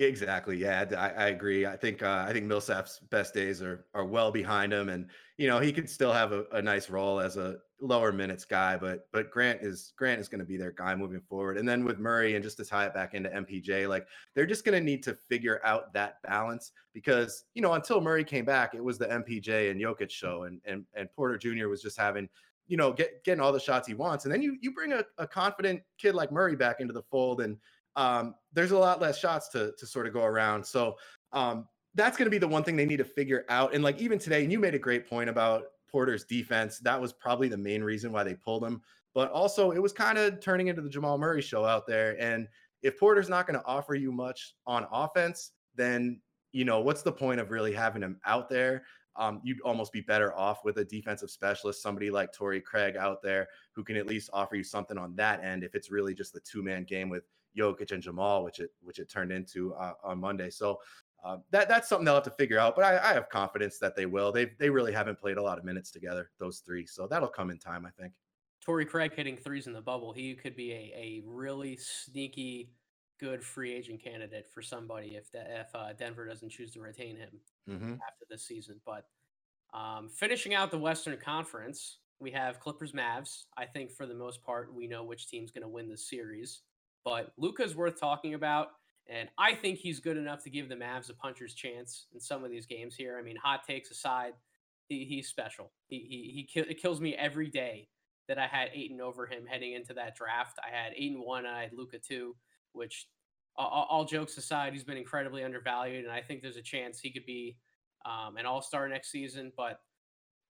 Exactly. Yeah, I, I agree. I think uh, I think Millsap's best days are are well behind him, and you know he could still have a, a nice role as a lower minutes guy, but but Grant is Grant is going to be their guy moving forward. And then with Murray, and just to tie it back into MPJ, like they're just going to need to figure out that balance because you know until Murray came back, it was the MPJ and Jokic show, and and and Porter Jr. was just having you know get, getting all the shots he wants, and then you you bring a, a confident kid like Murray back into the fold and um, there's a lot less shots to to sort of go around. So um, that's going to be the one thing they need to figure out. And like even today, and you made a great point about Porter's defense. That was probably the main reason why they pulled him. But also, it was kind of turning into the Jamal Murray show out there. And if Porter's not going to offer you much on offense, then you know what's the point of really having him out there? Um, you'd almost be better off with a defensive specialist, somebody like Torrey Craig out there who can at least offer you something on that end. If it's really just the two man game with Jokic and Jamal, which it which it turned into uh, on Monday. So uh, that that's something they'll have to figure out. But I, I, have confidence that they will. They they really haven't played a lot of minutes together, those three. So that'll come in time, I think. Torrey Craig hitting threes in the bubble. He could be a, a really sneaky good free agent candidate for somebody if the, if uh, Denver doesn't choose to retain him mm-hmm. after this season. But um, finishing out the Western Conference, we have Clippers Mavs. I think for the most part, we know which team's going to win the series. But Luka's worth talking about. And I think he's good enough to give the Mavs a puncher's chance in some of these games here. I mean, hot takes aside, he, he's special. He, he, he kill, it kills me every day that I had Ayton over him heading into that draft. I had Ayton one, and I had Luka two, which all, all, jokes aside, he's been incredibly undervalued, and I think there's a chance he could be um, an All Star next season. But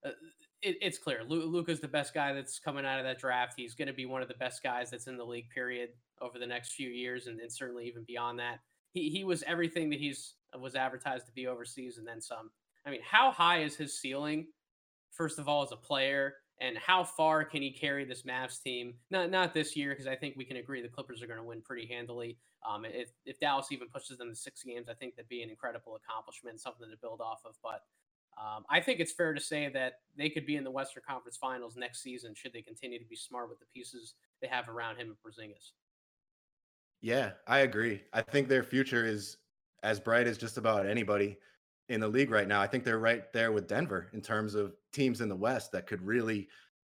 uh, it, it's clear Luka's the best guy that's coming out of that draft. He's going to be one of the best guys that's in the league. Period over the next few years, and, and certainly even beyond that. He he was everything that he's was advertised to be overseas, and then some. I mean, how high is his ceiling? First of all, as a player, and how far can he carry this Mavs team? Not not this year, because I think we can agree the Clippers are going to win pretty handily. Um, if if Dallas even pushes them to six games, I think that'd be an incredible accomplishment, something to build off of. But um, I think it's fair to say that they could be in the Western Conference Finals next season should they continue to be smart with the pieces they have around him and Porzingis. Yeah, I agree. I think their future is as bright as just about anybody in the league right now. I think they're right there with Denver in terms of teams in the West that could really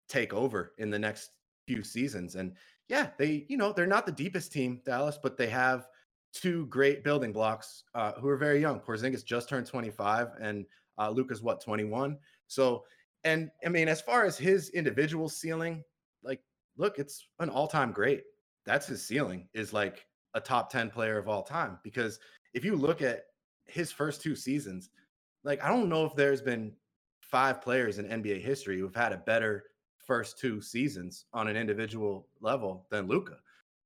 take over in the next few seasons. And yeah, they, you know, they're not the deepest team, Dallas, but they have two great building blocks uh, who are very young. Porzingis just turned 25 and uh, Luka's what 21. So, and I mean, as far as his individual ceiling, like, look, it's an all-time great. That's his ceiling is like a top 10 player of all time. Because if you look at his first two seasons, like I don't know if there's been five players in NBA history who've had a better first two seasons on an individual level than Luka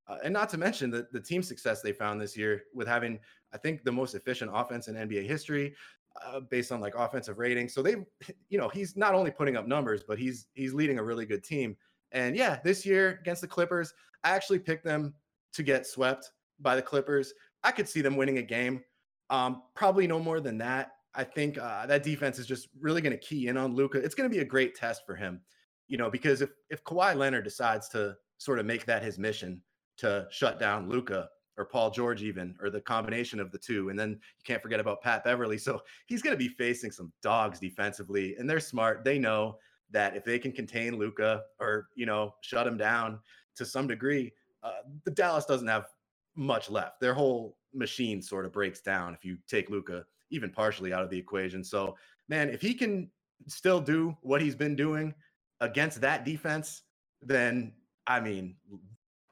Uh, and not to mention the, the team success they found this year with having, I think, the most efficient offense in NBA history uh, based on like offensive rating. So they, you know, he's not only putting up numbers, but he's he's leading a really good team. And yeah, this year against the Clippers, I actually picked them to get swept by the Clippers. I could see them winning a game. Um, probably no more than that. I think uh, that defense is just really going to key in on Luka. It's going to be a great test for him, you know, because if if Kawhi Leonard decides to sort of make that his mission to shut down Luka or Paul George even, or the combination of the two. And then you can't forget about Pat Beverley. So he's going to be facing some dogs defensively, and they're smart. They know that if they can contain Luka or you know shut him down to some degree, uh, the Dallas doesn't have much left. Their whole machine sort of breaks down if you take Luka even partially out of the equation. So man, if he can still do what he's been doing against that defense, then I mean,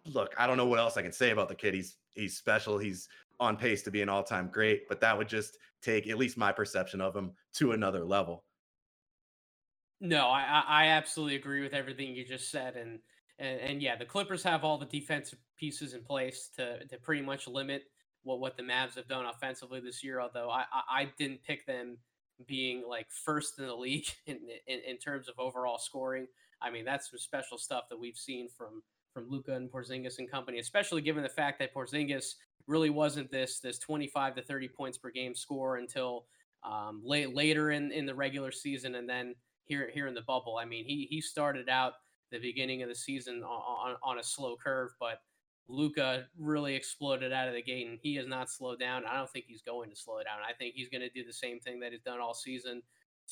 look, I don't know what else I can say about the kid. He's he's special. He's on pace to be an all-time great, but that would just take at least my perception of him to another level. No, I I absolutely agree with everything you just said, and and, and yeah, the Clippers have all the defensive pieces in place to to pretty much limit what what the Mavs have done offensively this year. Although I I, I didn't pick them being like first in the league in, in in terms of overall scoring. I mean, that's some special stuff that we've seen from from Luka and Porzingis and company, especially given the fact that Porzingis really wasn't this this 25 to 30 points per game score until um, late later in, in the regular season and then here here in the bubble. I mean, he he started out the beginning of the season on, on, on a slow curve, but Luka really exploded out of the gate, and he has not slowed down. I don't think he's going to slow down. I think he's going to do the same thing that he's done all season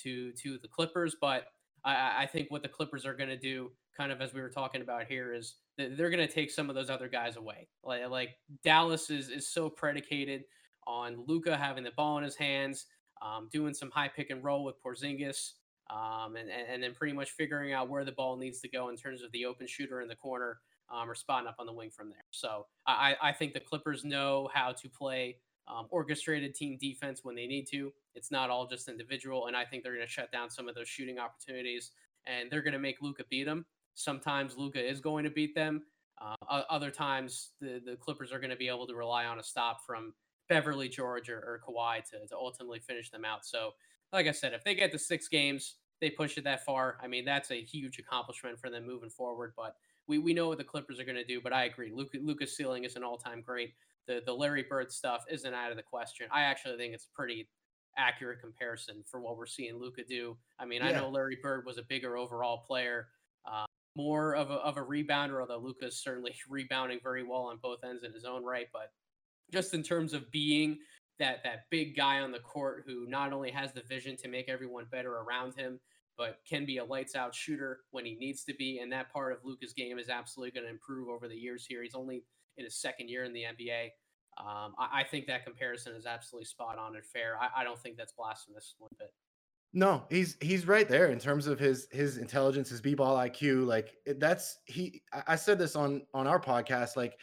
to to the Clippers. But I, I think what the Clippers are going to do, kind of as we were talking about here, is they're going to take some of those other guys away. Like, like Dallas is is so predicated on Luka having the ball in his hands, um, doing some high pick and roll with Porzingis, um, and, and then pretty much figuring out where the ball needs to go in terms of the open shooter in the corner um, or spotting up on the wing from there. So I, I think the Clippers know how to play um, orchestrated team defense when they need to. It's not all just individual, and I think they're going to shut down some of those shooting opportunities, and they're going to make Luka beat them. Sometimes Luka is going to beat them. Uh, other times, the, the Clippers are going to be able to rely on a stop from Beverley George, or, or Kawhi to, to ultimately finish them out. So, like I said, if they get to six games, they push it that far. I mean, that's a huge accomplishment for them moving forward. But we, we know what the Clippers are going to do. But I agree, Luka, Luka's ceiling is an all time great. The the Larry Bird stuff isn't out of the question. I actually think it's a pretty accurate comparison for what we're seeing Luka do. I mean, yeah. I know Larry Bird was a bigger overall player, uh, more of a, of a rebounder, although Luka's certainly rebounding very well on both ends in his own right. But just in terms of being that that big guy on the court who not only has the vision to make everyone better around him, but can be a lights out shooter when he needs to be. And that part of Luka's game is absolutely going to improve over the years here. He's only in his second year in the NBA. Um, I, I, think that comparison is absolutely spot on and fair. I, I don't think that's blasphemous one bit. No, he's he's right there in terms of his his intelligence, his b-ball IQ. Like that's he. I said this on on our podcast. Like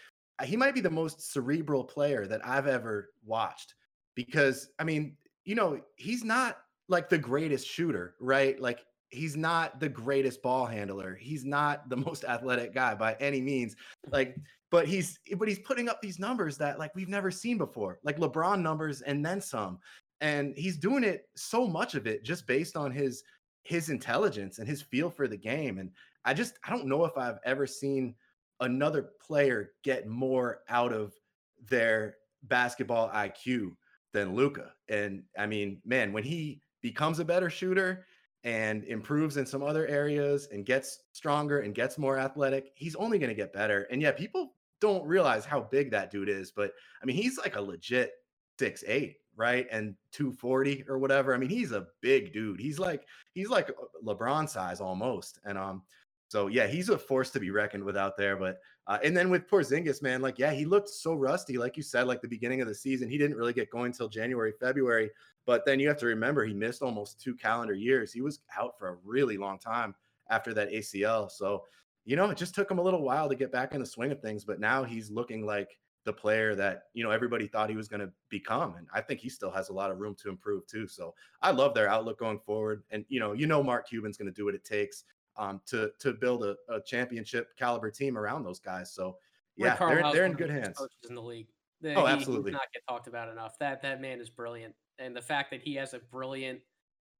he might be the most cerebral player that I've ever watched because I mean, you know, he's not like the greatest shooter, right? Like he's not the greatest ball handler. He's not the most athletic guy by any means. Like, but he's but he's putting up these numbers that like we've never seen before, like LeBron numbers and then some. And he's doing it so much of it just based on his his intelligence and his feel for the game. And I just I don't know if I've ever seen another player get more out of their basketball IQ than Luka. And I mean, man, when he becomes a better shooter and improves in some other areas and gets stronger and gets more athletic, he's only going to get better. And yeah, people don't realize how big that dude is, but I mean, he's like a legit six eight, right? And 240 or whatever. I mean, he's a big dude. He's like he's like LeBron size almost. And um so yeah, he's a force to be reckoned with out there. But uh, and then with Porzingis, man, like yeah, he looked so rusty, like you said, like the beginning of the season. He didn't really get going until January, February. But then you have to remember he missed almost two calendar years. He was out for a really long time after that ACL. So you know, it just took him a little while to get back in the swing of things. But now he's looking like the player that you know everybody thought he was going to become and i think he still has a lot of room to improve too so i love their outlook going forward and you know you know mark cuban's going to do what it takes um, to to build a, a, championship caliber team around those guys. So yeah, they're, they're in good hands. in the league. The, oh, absolutely. not get talked about enough. That that man is brilliant, and the fact that he has a brilliant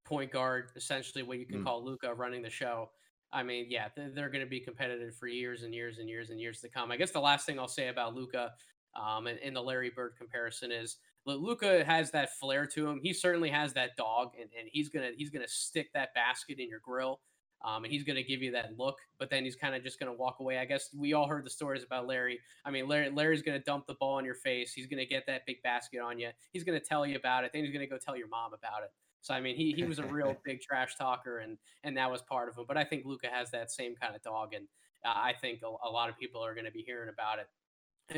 point guard, essentially what you can mm. call Luka running the show. I mean, yeah, they're, they're going to be competitive for years and years and years and years to come. I guess the last thing I'll say about Luka um, in, in the Larry Bird comparison is Luka has that flair to him. He certainly has that dog, and, and he's gonna he's gonna stick that basket in your grill um, and he's going to give you that look, but then he's kind of just going to walk away. I guess we all heard the stories about Larry. I mean, Larry, Larry's going to dump the ball in your face. He's going to get that big basket on you. He's going to tell you about it. Then he's going to go tell your mom about it. So I mean, he he was a real big trash talker, and and that was part of him. But I think Luka has that same kind of dog, and uh, I think a, a, lot of people are going to be hearing about it,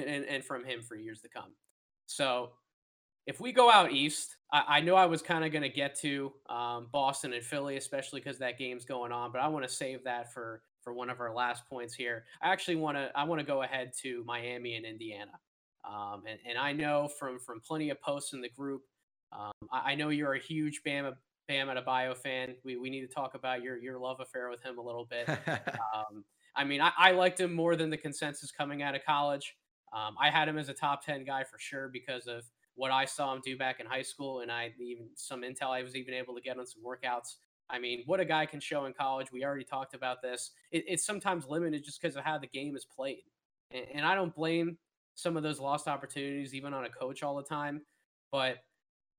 and, and from him for years to come. So if we go out east, I, I know I was kind of going to get to um, Boston and Philly, especially because that game's going on, but I want to save that for for one of our last points here. I actually want to I want to go ahead to Miami and Indiana, um, and and I know from from plenty of posts in the group, um, I, I, know you're a huge Bam Bam Bio fan. We we need to talk about your your love affair with him a little bit. Um, I mean, I, I liked him more than the consensus coming out of college. Um, I had him as a top ten guy for sure because of what I saw him do back in high school, and I even some intel I was even able to get on some workouts. I mean, what a guy can show in college. We already talked about this. It, it's sometimes limited just because of how the game is played, and, and I don't blame some of those lost opportunities, even on a coach all the time. But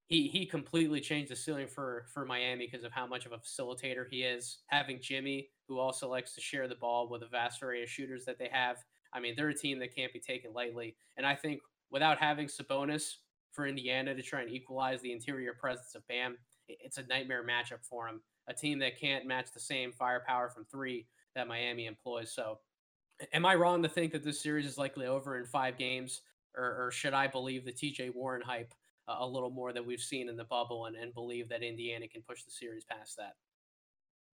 he he completely changed the ceiling for for Miami because of how much of a facilitator he is. Having Jimmy, who also likes to share the ball with a vast array of shooters that they have. I mean, they're a team that can't be taken lightly. And I think without having Sabonis, for Indiana to try and equalize the interior presence of Bam. It's a nightmare matchup for him. A team that can't match the same firepower from three that Miami employs. So, am I wrong to think that this series is likely over in five games, or, or should I believe the TJ Warren hype uh, a little more that we've seen in the bubble and, and believe that Indiana can push the series past that?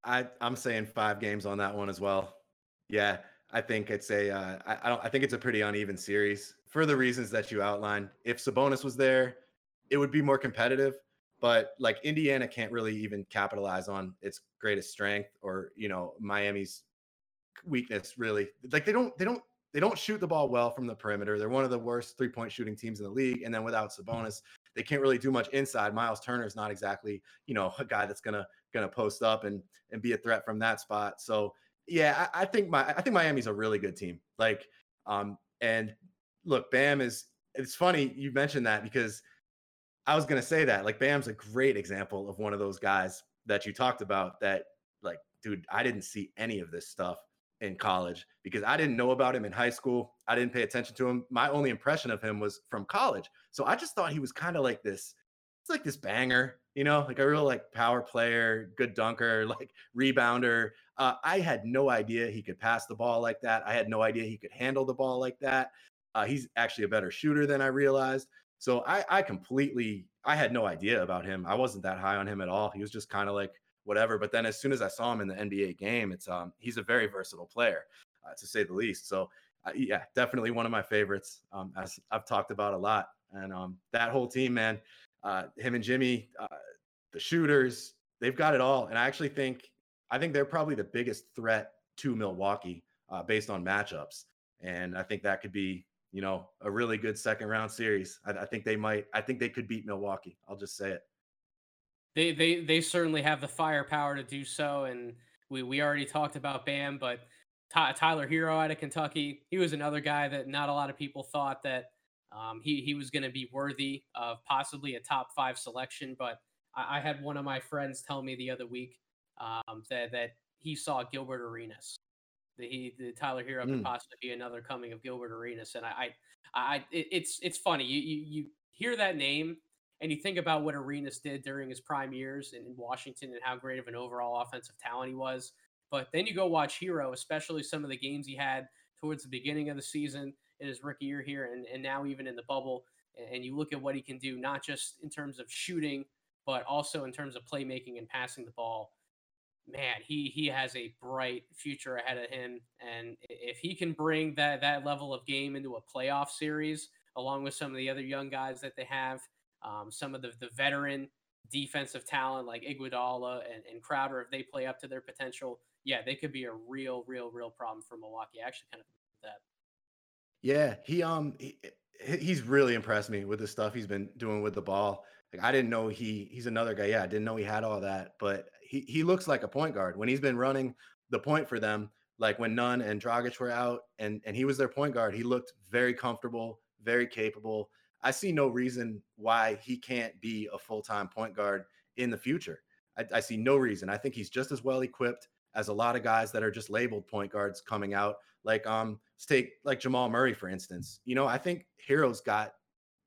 I I'm saying five games on that one as well. Yeah, I think it's a uh, I, I don't I think it's a pretty uneven series for the reasons that you outlined. If Sabonis was there, it would be more competitive. But like Indiana can't really even capitalize on its greatest strength or you know Miami's weakness. Really, like they don't they don't they don't shoot the ball well from the perimeter. They're one of the worst three point shooting teams in the league. And then without Sabonis, they can't really do much inside. Miles Turner is not exactly you know a guy that's gonna gonna post up and and be a threat from that spot. So yeah, I, I, think my I think Miami's a really good team. Like, um, and look, Bam is. It's funny you mentioned that because I was gonna say that. Like, Bam's a great example of one of those guys that you talked about. That like, dude, I didn't see any of this stuff in college because I didn't know about him in high school. I didn't pay attention to him. My only impression of him was from college. So I just thought he was kind of like this. It's like this banger, you know, like a real like power player, good dunker, like rebounder. Uh, I had no idea he could pass the ball like that. I had no idea he could handle the ball like that. Uh, he's actually a better shooter than I realized. So I, I completely I had no idea about him. I wasn't that high on him at all. He was just kind of like whatever. But then as soon as I saw him in the NBA game, it's um he's a very versatile player, uh, to say the least. So uh, yeah, definitely one of my favorites. Um, as I've talked about a lot, and um that whole team, man, uh, him and Jimmy, uh, the shooters, they've got it all. And I actually think I think they're probably the biggest threat to Milwaukee uh, based on matchups. And I think that could be you know a really good second round series. I, I think they might. I think they could beat Milwaukee. I'll just say it. They they they certainly have the firepower to do so, and we we already talked about Bam, but Ty, Tyler Herro out of Kentucky, he was another guy that not a lot of people thought that um, he he was going to be worthy of possibly a top five selection. But I, I, had one of my friends tell me the other week um, that that he saw Gilbert Arenas. That he the Tyler Herro mm. could possibly be another coming of Gilbert Arenas, and I I, I it, it's it's funny you, you you hear that name and you think about what Arenas did during his prime years in, in Washington and how great of an overall offensive talent he was. But then you go watch Herro, especially some of the games he had towards the beginning of the season in his rookie year here, and, and now even in the bubble. And you look at what he can do, not just in terms of shooting, but also in terms of playmaking and passing the ball. Man, he he has a bright future ahead of him, and if he can bring that that level of game into a playoff series, along with some of the other young guys that they have, um, some of the, the veteran defensive talent like Iguodala and, and Crowder, if they play up to their potential, yeah, they could be a real, real, real problem for Milwaukee. I actually kind of. Yeah, he um he, he's really impressed me with the stuff he's been doing with the ball. Like I didn't know he he's another guy. Yeah, I didn't know he had all that, but he he looks like a point guard when he's been running the point for them. Like when Nunn and Dragic were out, and and he was their point guard. He looked very comfortable, very capable. I see no reason why he can't be a full time point guard in the future. I, I, see no reason. I think he's just as well equipped as a lot of guys that are just labeled point guards coming out. Like um, let's take like Jamal Murray for instance. You know, I think Herro's got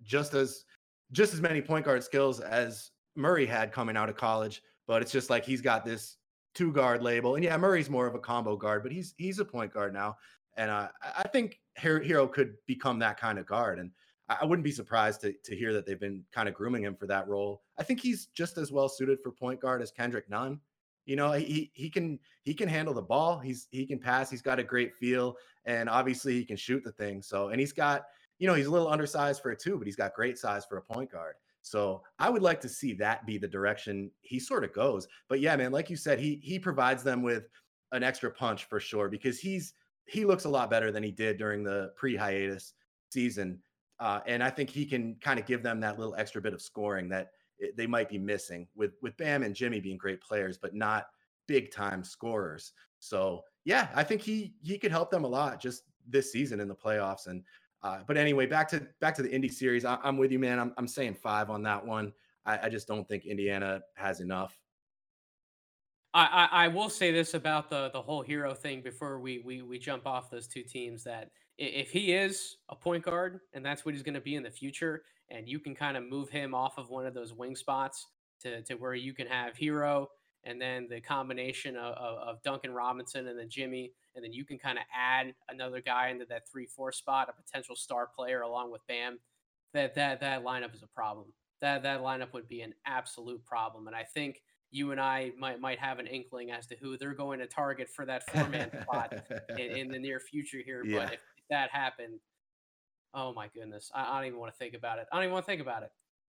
just as just as many point guard skills as Murray had coming out of college, but it's just like he's got this two guard label. And yeah, Murray's more of a combo guard, but he's he's a point guard now. And uh, I think Herro could become that kind of guard. And I wouldn't be surprised to, to hear that they've been kind of grooming him for that role. I think he's just as well suited for point guard as Kendrick Nunn. You know, he he can he can handle the ball. He's he can pass. He's got a great feel, and obviously he can shoot the thing. So, and he's got you know he's a little undersized for a two, but he's got great size for a point guard. So I would like to see that be the direction he sort of goes. But yeah, man, like you said, he he provides them with an extra punch for sure because he's he looks a lot better than he did during the pre-hiatus season. Uh, and I think he can kind of give them that little extra bit of scoring that it, they might be missing with with Bam and Jimmy being great players, but not big time scorers. So yeah, I think he he could help them a lot just this season in the playoffs. And uh, but anyway, back to back to the Indy series. I, am with you, man. I'm I'm saying five on that one. I, I just don't think Indiana has enough. I, I, I will say this about the the whole Herro thing before we we we jump off those two teams that if he is a point guard and that's what he's going to be in the future, and you can kind of move him off of one of those wing spots to, to where you can have Herro and then the combination of, of, of Duncan Robinson and then Jimmy, and then you can kind of add another guy into that three four spot, a potential star player along with Bam. That that that lineup is a problem. That that lineup would be an absolute problem, and I think you and I might might have an inkling as to who they're going to target for that four man spot in, in, the near future here. Yeah. But if that happened, oh my goodness, I, I don't even want to think about it. I don't even want to think about it.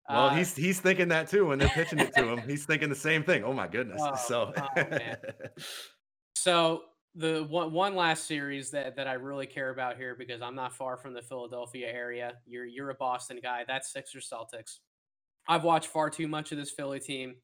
Well, uh, he's he's thinking that too when they're pitching it to him. He's thinking the same thing. Oh my goodness. Oh, so oh, so the one one last series that that I really care about here because I'm not far from the Philadelphia area. You're you're a Boston guy. That's Sixers Celtics. I've watched far too much of this Philly team.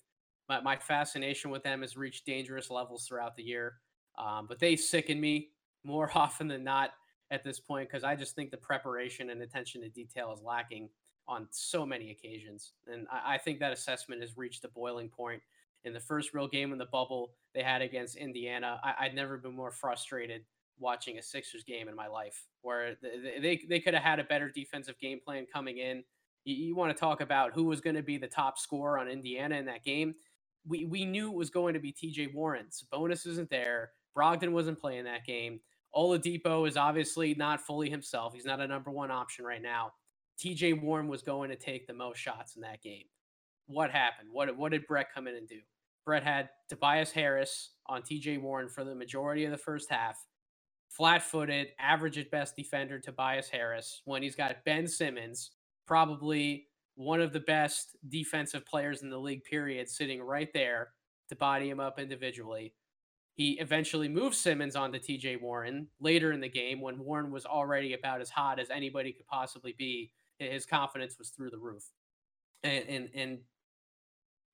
My, my fascination with them has reached dangerous levels throughout the year. Um, but they sicken me more often than not at this point because I just think the preparation and attention to detail is lacking on so many occasions. And I, I think that assessment has reached a boiling point. In the first real game in the bubble they had against Indiana, I, would never been more frustrated watching a Sixers game in my life, where they, they, they could have had a better defensive game plan coming in. You, you want to talk about who was going to be the top scorer on Indiana in that game. We, we knew it was going to be TJ Warren. Sabonis isn't there. Brogdon wasn't playing that game. Oladipo is obviously not fully himself. He's not a number one option right now. TJ Warren was going to take the most shots in that game. what happened? What what did Brett come in and do? Brett had Tobias Harris on TJ Warren for the majority of the first half. Flat footed, average at best defender Tobias Harris when he's got Ben Simmons, probably one of the best defensive players in the league, period, sitting right there to body him up individually. He eventually moved Simmons onto TJ Warren later in the game when Warren was already about as hot as anybody could possibly be. His confidence was through the roof. And and, and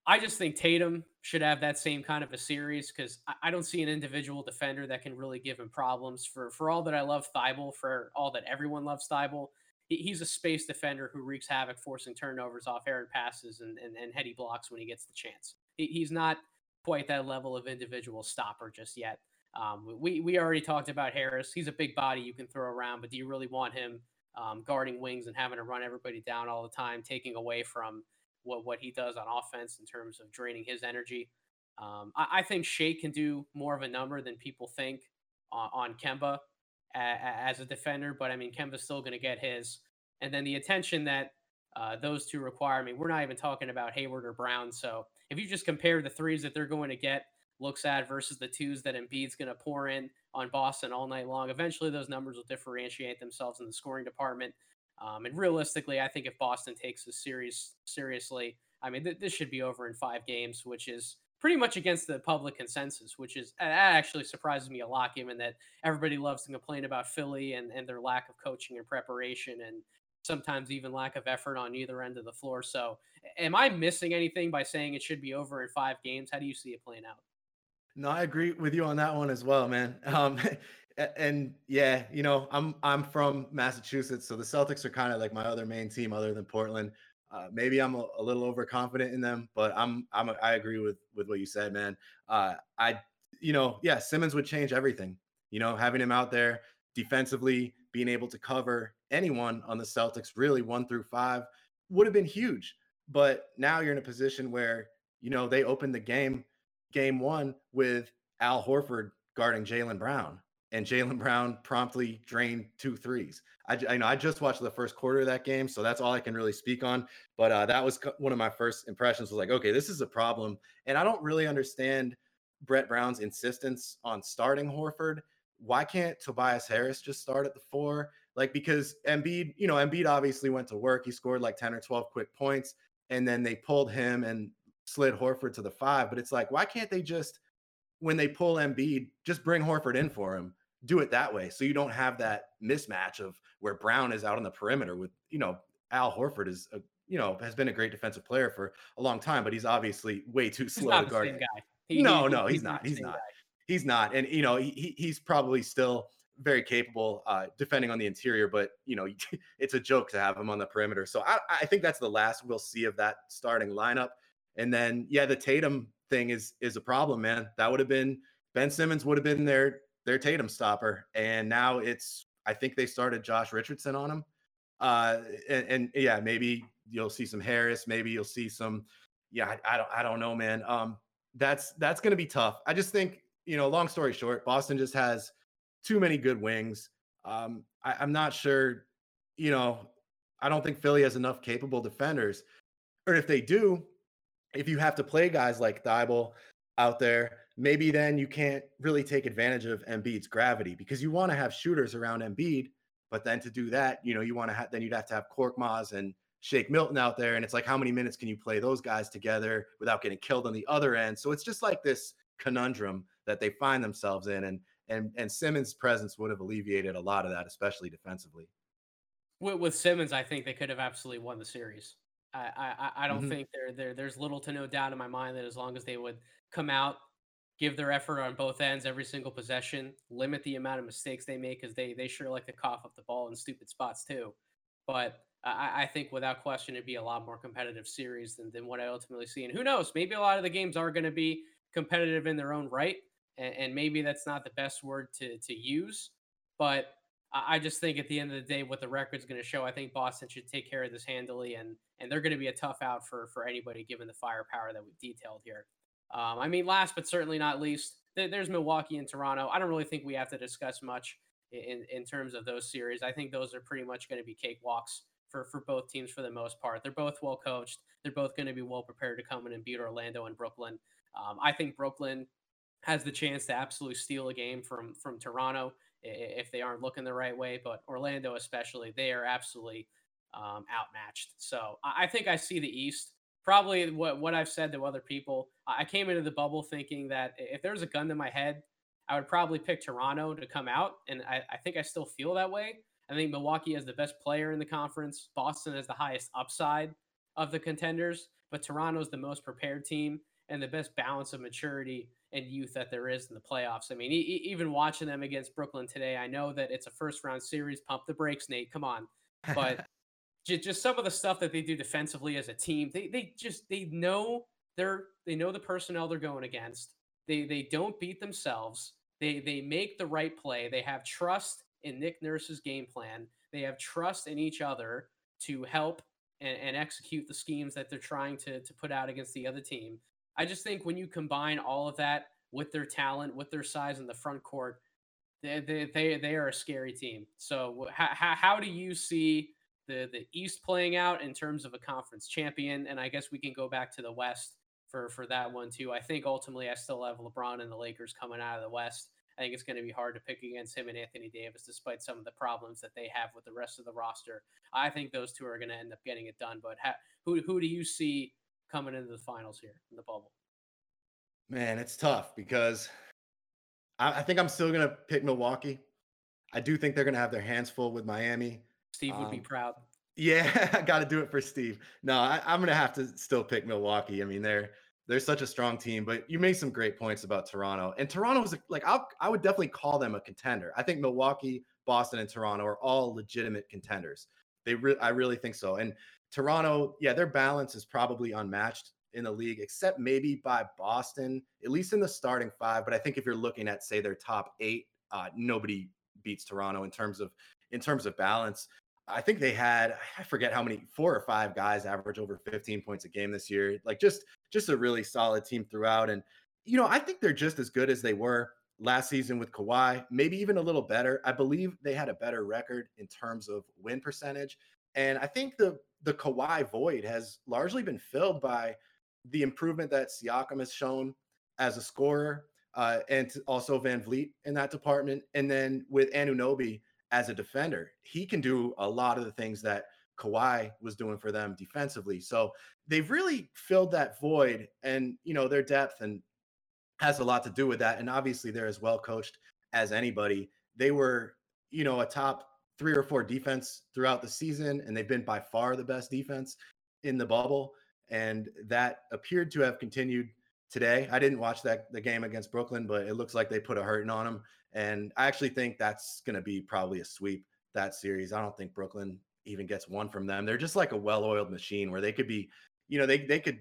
I just think Tatum should have that same kind of a series because I, don't see an individual defender that can really give him problems. For for all that I love Thybulle, for all that everyone loves he, he's a space defender who wreaks havoc, forcing turnovers off errant passes and, and, and heady blocks when he gets the chance. He, he's not quite that level of individual stopper just yet. Um, we we already talked about Harris. He's a big body you can throw around, but do you really want him um, guarding wings and having to run everybody down all the time, taking away from what what he does on offense in terms of draining his energy? Um, I, I, think Shea can do more of a number than people think on, on Kemba as a defender, but I mean Kemba's still going to get his, and then the attention that uh, those two require. I mean, we're not even talking about Hayward or Brown, so if you just compare the threes that they're going to get looks at versus the twos that Embiid's going to pour in on Boston all night long, eventually those numbers will differentiate themselves in the scoring department. Um, and realistically, I think if Boston takes this series seriously, I mean, th- this should be over in five games, which is pretty much against the public consensus, which is that actually surprises me a lot, given that everybody loves to complain about Philly and, and their lack of coaching and preparation and sometimes even lack of effort on either end of the floor. So, am I missing anything by saying it should be over in five games? How do you see it playing out? No, I agree with you on that one as well, man. Um, and yeah, you know, I'm I'm from Massachusetts, so the Celtics are kind of like my other main team, other than Portland. Uh, maybe I'm a, a, little overconfident in them, but I'm I'm a, I agree with with what you said, man. Uh, I you know, yeah, Simmons would change everything. You know, having him out there defensively, being able to cover anyone on the Celtics, really one through five, would have been huge. But now you're in a position where, you know, they opened the game, game one, with Al Horford guarding Jaylen Brown. And Jaylen Brown promptly drained two threes. I, I, know I just watched the first quarter of that game, so that's all I can really speak on. But uh, that was one of my first impressions. Was like, okay, this is a problem, and I don't really understand Brett Brown's insistence on starting Horford. Why can't Tobias Harris just start at the four? Like because Embiid, you know, Embiid obviously went to work. He scored like 10 or 12 quick points, and then they pulled him and slid Horford to the five. But it's like, why can't they just, when they pull Embiid, just bring Horford in for him? Do it that way. So you don't have that mismatch of where Brown is out on the perimeter with, you know, Al Horford is a you know, has been a great defensive player for a long time, but he's obviously way too slow to guard. He, no, he, no, he's, he's not. He's not. Guy. He's not. And you know, he, he's probably still very capable uh, defending on the interior, but you know it's a joke to have him on the perimeter. So I, I think that's the last we'll see of that starting lineup. And then yeah, the Tatum thing is is a problem, man. That would have been Ben Simmons would have been their their Tatum stopper, and now it's I think they started Josh Richardson on him. Uh, and, and yeah, maybe you'll see some Harris, maybe you'll see some. Yeah, I, I don't I don't know, man. Um, that's that's going to be tough. I just think you know, long story short, Boston just has too many good wings. Um, I, I'm not sure, you know, I don't think Philly has enough capable defenders. Or if they do, if you have to play guys like Thybulle out there, maybe then you can't really take advantage of Embiid's gravity because you want to have shooters around Embiid. But then to do that, you know, you want to have then you'd have to have Korkmaz and Shake Milton out there. And it's like, how many minutes can you play those guys together without getting killed on the other end? So it's just like this conundrum that they find themselves in. And and and Simmons' presence would have alleviated a lot of that, especially defensively. With, with Simmons, I think they could have absolutely won the series. I I, I don't mm-hmm. think there there there's little to no doubt in my mind that as long as they would come out, give their effort on both ends every single possession, limit the amount of mistakes they make because they they sure like to cough up the ball in stupid spots too. But I, I think without question it'd be a lot more competitive series than, than what I ultimately see. And who knows, maybe a lot of the games are going to be competitive in their own right and, and maybe that's not the best word to to use, but I just think at the end of the day, what the record's going to show, I think Boston should take care of this handily, and and they're going to be a tough out for for anybody given the firepower that we've detailed here. Um, I mean, last but certainly not least, there's Milwaukee and Toronto. I don't really think we have to discuss much in in terms of those series. I think those are pretty much going to be cakewalks for for both teams for the most part. They're both well coached. They're both going to be well prepared to come in and beat Orlando and Brooklyn. Um, I think Brooklyn has the chance to absolutely steal a game from from Toronto if they aren't looking the right way. But Orlando, especially, they are absolutely um, outmatched. So I think I see the East. Probably what what I've said to other people. I came into the bubble thinking that if there was a gun to my head, I would probably pick Toronto to come out, and I, I think I still feel that way. I think Milwaukee has the best player in the conference. Boston has the highest upside of the contenders, but Toronto's the most prepared team and the best balance of maturity and youth that there is in the playoffs. I mean, e- even watching them against Brooklyn today, I know that it's a first round series. Pump the brakes, Nate. Come on, but just, some of the stuff that they do defensively as a team, they they just they know they're they know the personnel they're going against. They they don't beat themselves. They they make the right play. They have trust in Nick Nurse's game plan. They have trust in each other to help and, and execute the schemes that they're trying to to put out against the other team. I just think when you combine all of that with their talent, with their size in the front court, they they they, they are a scary team. So how, how do you see the the East playing out in terms of a conference champion? And I guess we can go back to the West for for that one too. I think ultimately I still have LeBron and the Lakers coming out of the West. I think it's going to be hard to pick against him and Anthony Davis, despite some of the problems that they have with the rest of the roster. I think those two are going to end up getting it done. But ha- who who do you see coming into the finals here in the bubble? Man, it's tough because I, I think I'm still gonna pick Milwaukee. I do think they're gonna have their hands full with Miami. Steve would um, be proud. Yeah, I got to do it for Steve. No, I, am gonna have to still pick Milwaukee. I mean, they're they're such a strong team. But you made some great points about Toronto, and Toronto was like I I would definitely call them a contender. I think Milwaukee, Boston, and Toronto are all legitimate contenders. They re- I really think so. And Toronto, yeah, their balance is probably unmatched in the league, except maybe by Boston, at least in the starting five. But I think if you're looking at say their top eight, uh, nobody beats Toronto in terms of in terms of balance. I think they had I forget how many four or five guys average over 15 points a game this year. Like just just a really solid team throughout. And you know, I think they're just as good as they were last season with Kawhi, maybe even a little better. I believe they had a better record in terms of win percentage. And I think the the Kawhi void has largely been filled by the improvement that Siakam has shown as a scorer, uh, and also VanVleet in that department. And then with Anunoby as a defender, he can do a lot of the things that Kawhi was doing for them defensively. So they've really filled that void, and you know their depth and has a lot to do with that. And obviously, they're as well coached as anybody. They were, you know, a top three or four defense throughout the season, and they've been by far the best defense in the bubble and that appeared to have continued today. I didn't watch that the game against Brooklyn, but it looks like they put a hurting on them, and I actually think that's going to be probably a sweep that series. I don't think Brooklyn even gets one from them. They're just like a well-oiled machine where they could be, you know, they they could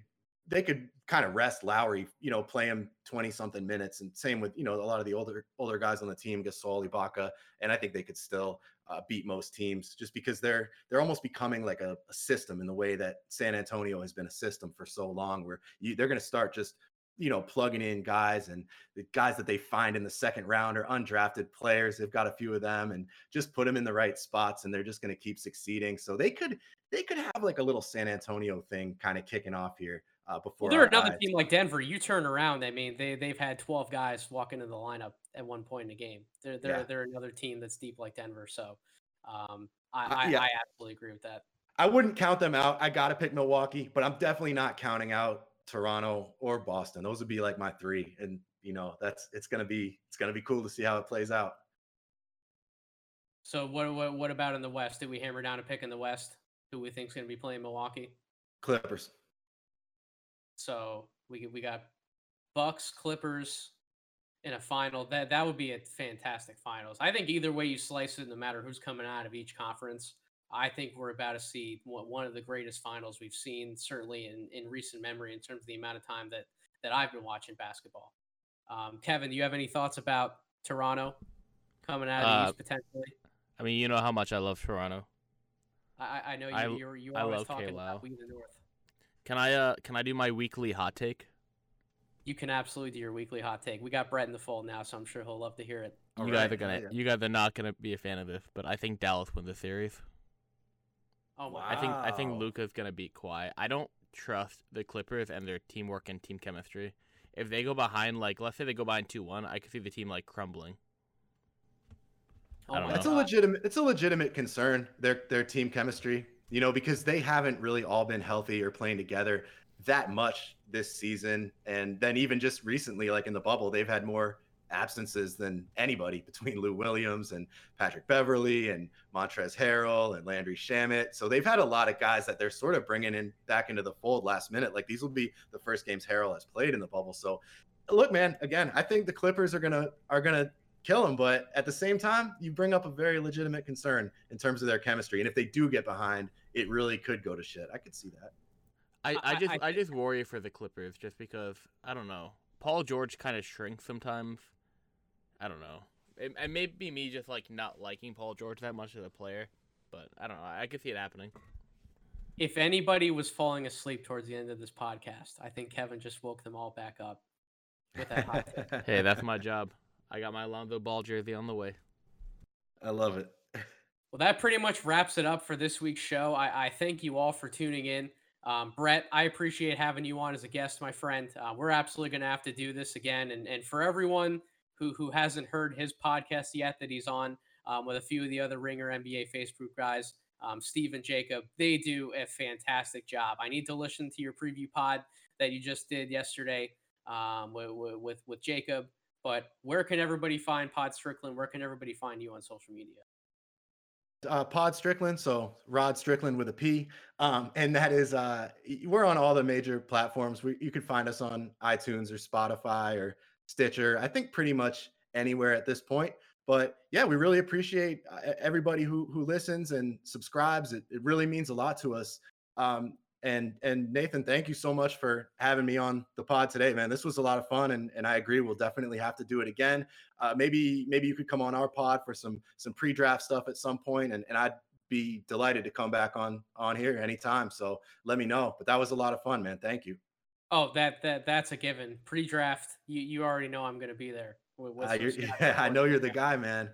they could kind of rest Lowry, you know, play him 20 something minutes. And same with, you know, a lot of the older, older guys on the team, Gasol, Ibaka. And I think they could still uh, beat most teams just because they're, they're almost becoming like a, a, system in the way that San Antonio has been a system for so long where you, they're going to start just, you know, plugging in guys and the guys that they find in the second round are undrafted players. They've got a few of them and just put them in the right spots and they're just going to keep succeeding. So they could, they could have like a little San Antonio thing kind of kicking off here uh, before. Well, they're another team like Denver. You turn around. I mean, they they've had twelve guys walk into the lineup at one point in a game. They're they're yeah. they're another team that's deep like Denver. So, um, I uh, yeah. I, I absolutely agree with that. I wouldn't count them out. I got to pick Milwaukee, but I'm definitely not counting out Toronto or Boston. Those would be like my three, and you know that's it's gonna be it's gonna be cool to see how it plays out. So what what what about in the West? Did we hammer down a pick in the West? Who we think is going to be playing Milwaukee? Clippers. So we we got Bucks Clippers in a final. That that would be a fantastic finals. I think either way you slice it, no matter who's coming out of each conference, I think we're about to see one of the greatest finals we've seen, certainly in, in recent memory, in terms of the amount of time that that I've been watching basketball. Um, Kevin, do you have any thoughts about Toronto coming out of uh, East potentially? I mean, you know how much I love Toronto. I, I know you. I, you're you always talking K-Wow. about we the North. Can I uh can I do my weekly hot take? You can absolutely do your weekly hot take. We got Brett in the fold now, so I'm sure he'll love to hear it. you right. guys are gonna you guys are not gonna be a fan of this, but I think Dallas wins the series. Oh my! I think I think Wow. Luka's gonna beat Kawhi. I don't trust the Clippers and their teamwork and team chemistry. If they go behind, like let's say they go behind two one, I could see the team like crumbling. Oh I don't That's a know. God. legitimate. It's a legitimate concern. Their their team chemistry, you know, because they haven't really all been healthy or playing together that much this season, and then even just recently, like in the bubble, they've had more absences than anybody between Lou Williams and Patrick Beverley and Montrezl Harrell and Landry Shamet. So they've had a lot of guys that they're sort of bringing in back into the fold last minute. Like these will be the first games Harrell has played in the bubble. So look, man, again, I think the Clippers are gonna are gonna kill him. But at the same time, you bring up a very legitimate concern in terms of their chemistry. And if they do get behind, it really could go to shit. I could see that. I, I- I just I I, just worry for the Clippers just because I don't know. Paul George kind of shrinks sometimes. I don't know. It, it may be me just like not liking Paul George that much as a player, but I don't know. I could see it happening. If anybody was falling asleep towards the end of this podcast, I think Kevin just woke them all back up with that hot. Hey, that's my job. I got my Lonzo Ball jersey on the way. I love it. Well, that pretty much wraps it up for this week's show. I, I thank you all for tuning in. Um, Brett, I appreciate having you on as a guest, my friend. Uh, we're absolutely going to have to do this again. And, and for everyone who, who hasn't heard his podcast yet that he's on um, with a few of the other Ringer NBA Facebook guys, um, Steve and Jacob, they do a fantastic job. I need to listen to your preview pod that you just did yesterday um, with, with, with Jacob. But where can everybody find Pod Strickland? Where can everybody find you on social media? uh, Pod Strickland, so Rod Strickland with a P, um, and that is uh, we're on all the major platforms. We, you can find us on iTunes or Spotify or Stitcher. I think pretty much anywhere at this point. But yeah, we really appreciate uh, everybody who who listens and subscribes. It, it really means a lot to us. Um, and and Nathan, thank you so much for having me on the pod today, man. This was a lot of fun, and and I agree. We'll definitely have to do it again uh, maybe maybe you could come on our pod for some some pre-draft stuff at some point and, and i'd be delighted to come back on on here anytime so let me know but that was a lot of fun man thank you Oh, that that that's a given. Pre-draft, you you already know I'm going to be there. Uh, you're, some Scott yeah, i know you're the guy man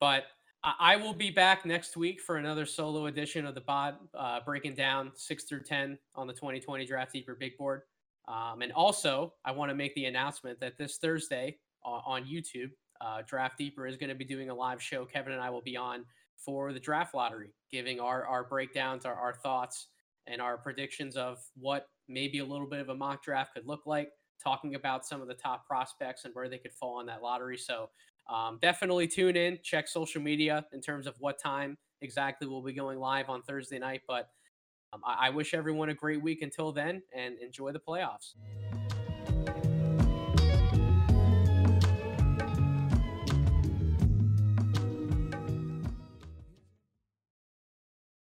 But I, I will be back next week for another solo edition of the pod, uh, breaking down six through ten on the 2020 Draft Deeper Big Board. Um, and also, I want to make the announcement that this Thursday on, on YouTube, uh, Draft Deeper is going to be doing a live show. Kevin and I will be on for the draft lottery, giving our our breakdowns, our, our thoughts, and our predictions of what maybe a little bit of a mock draft could look like. Talking about some of the top prospects and where they could fall on that lottery. So um, definitely tune in, check social media in terms of what time exactly we'll be going live on Thursday night. But um, I, I wish everyone a great week until then and enjoy the playoffs.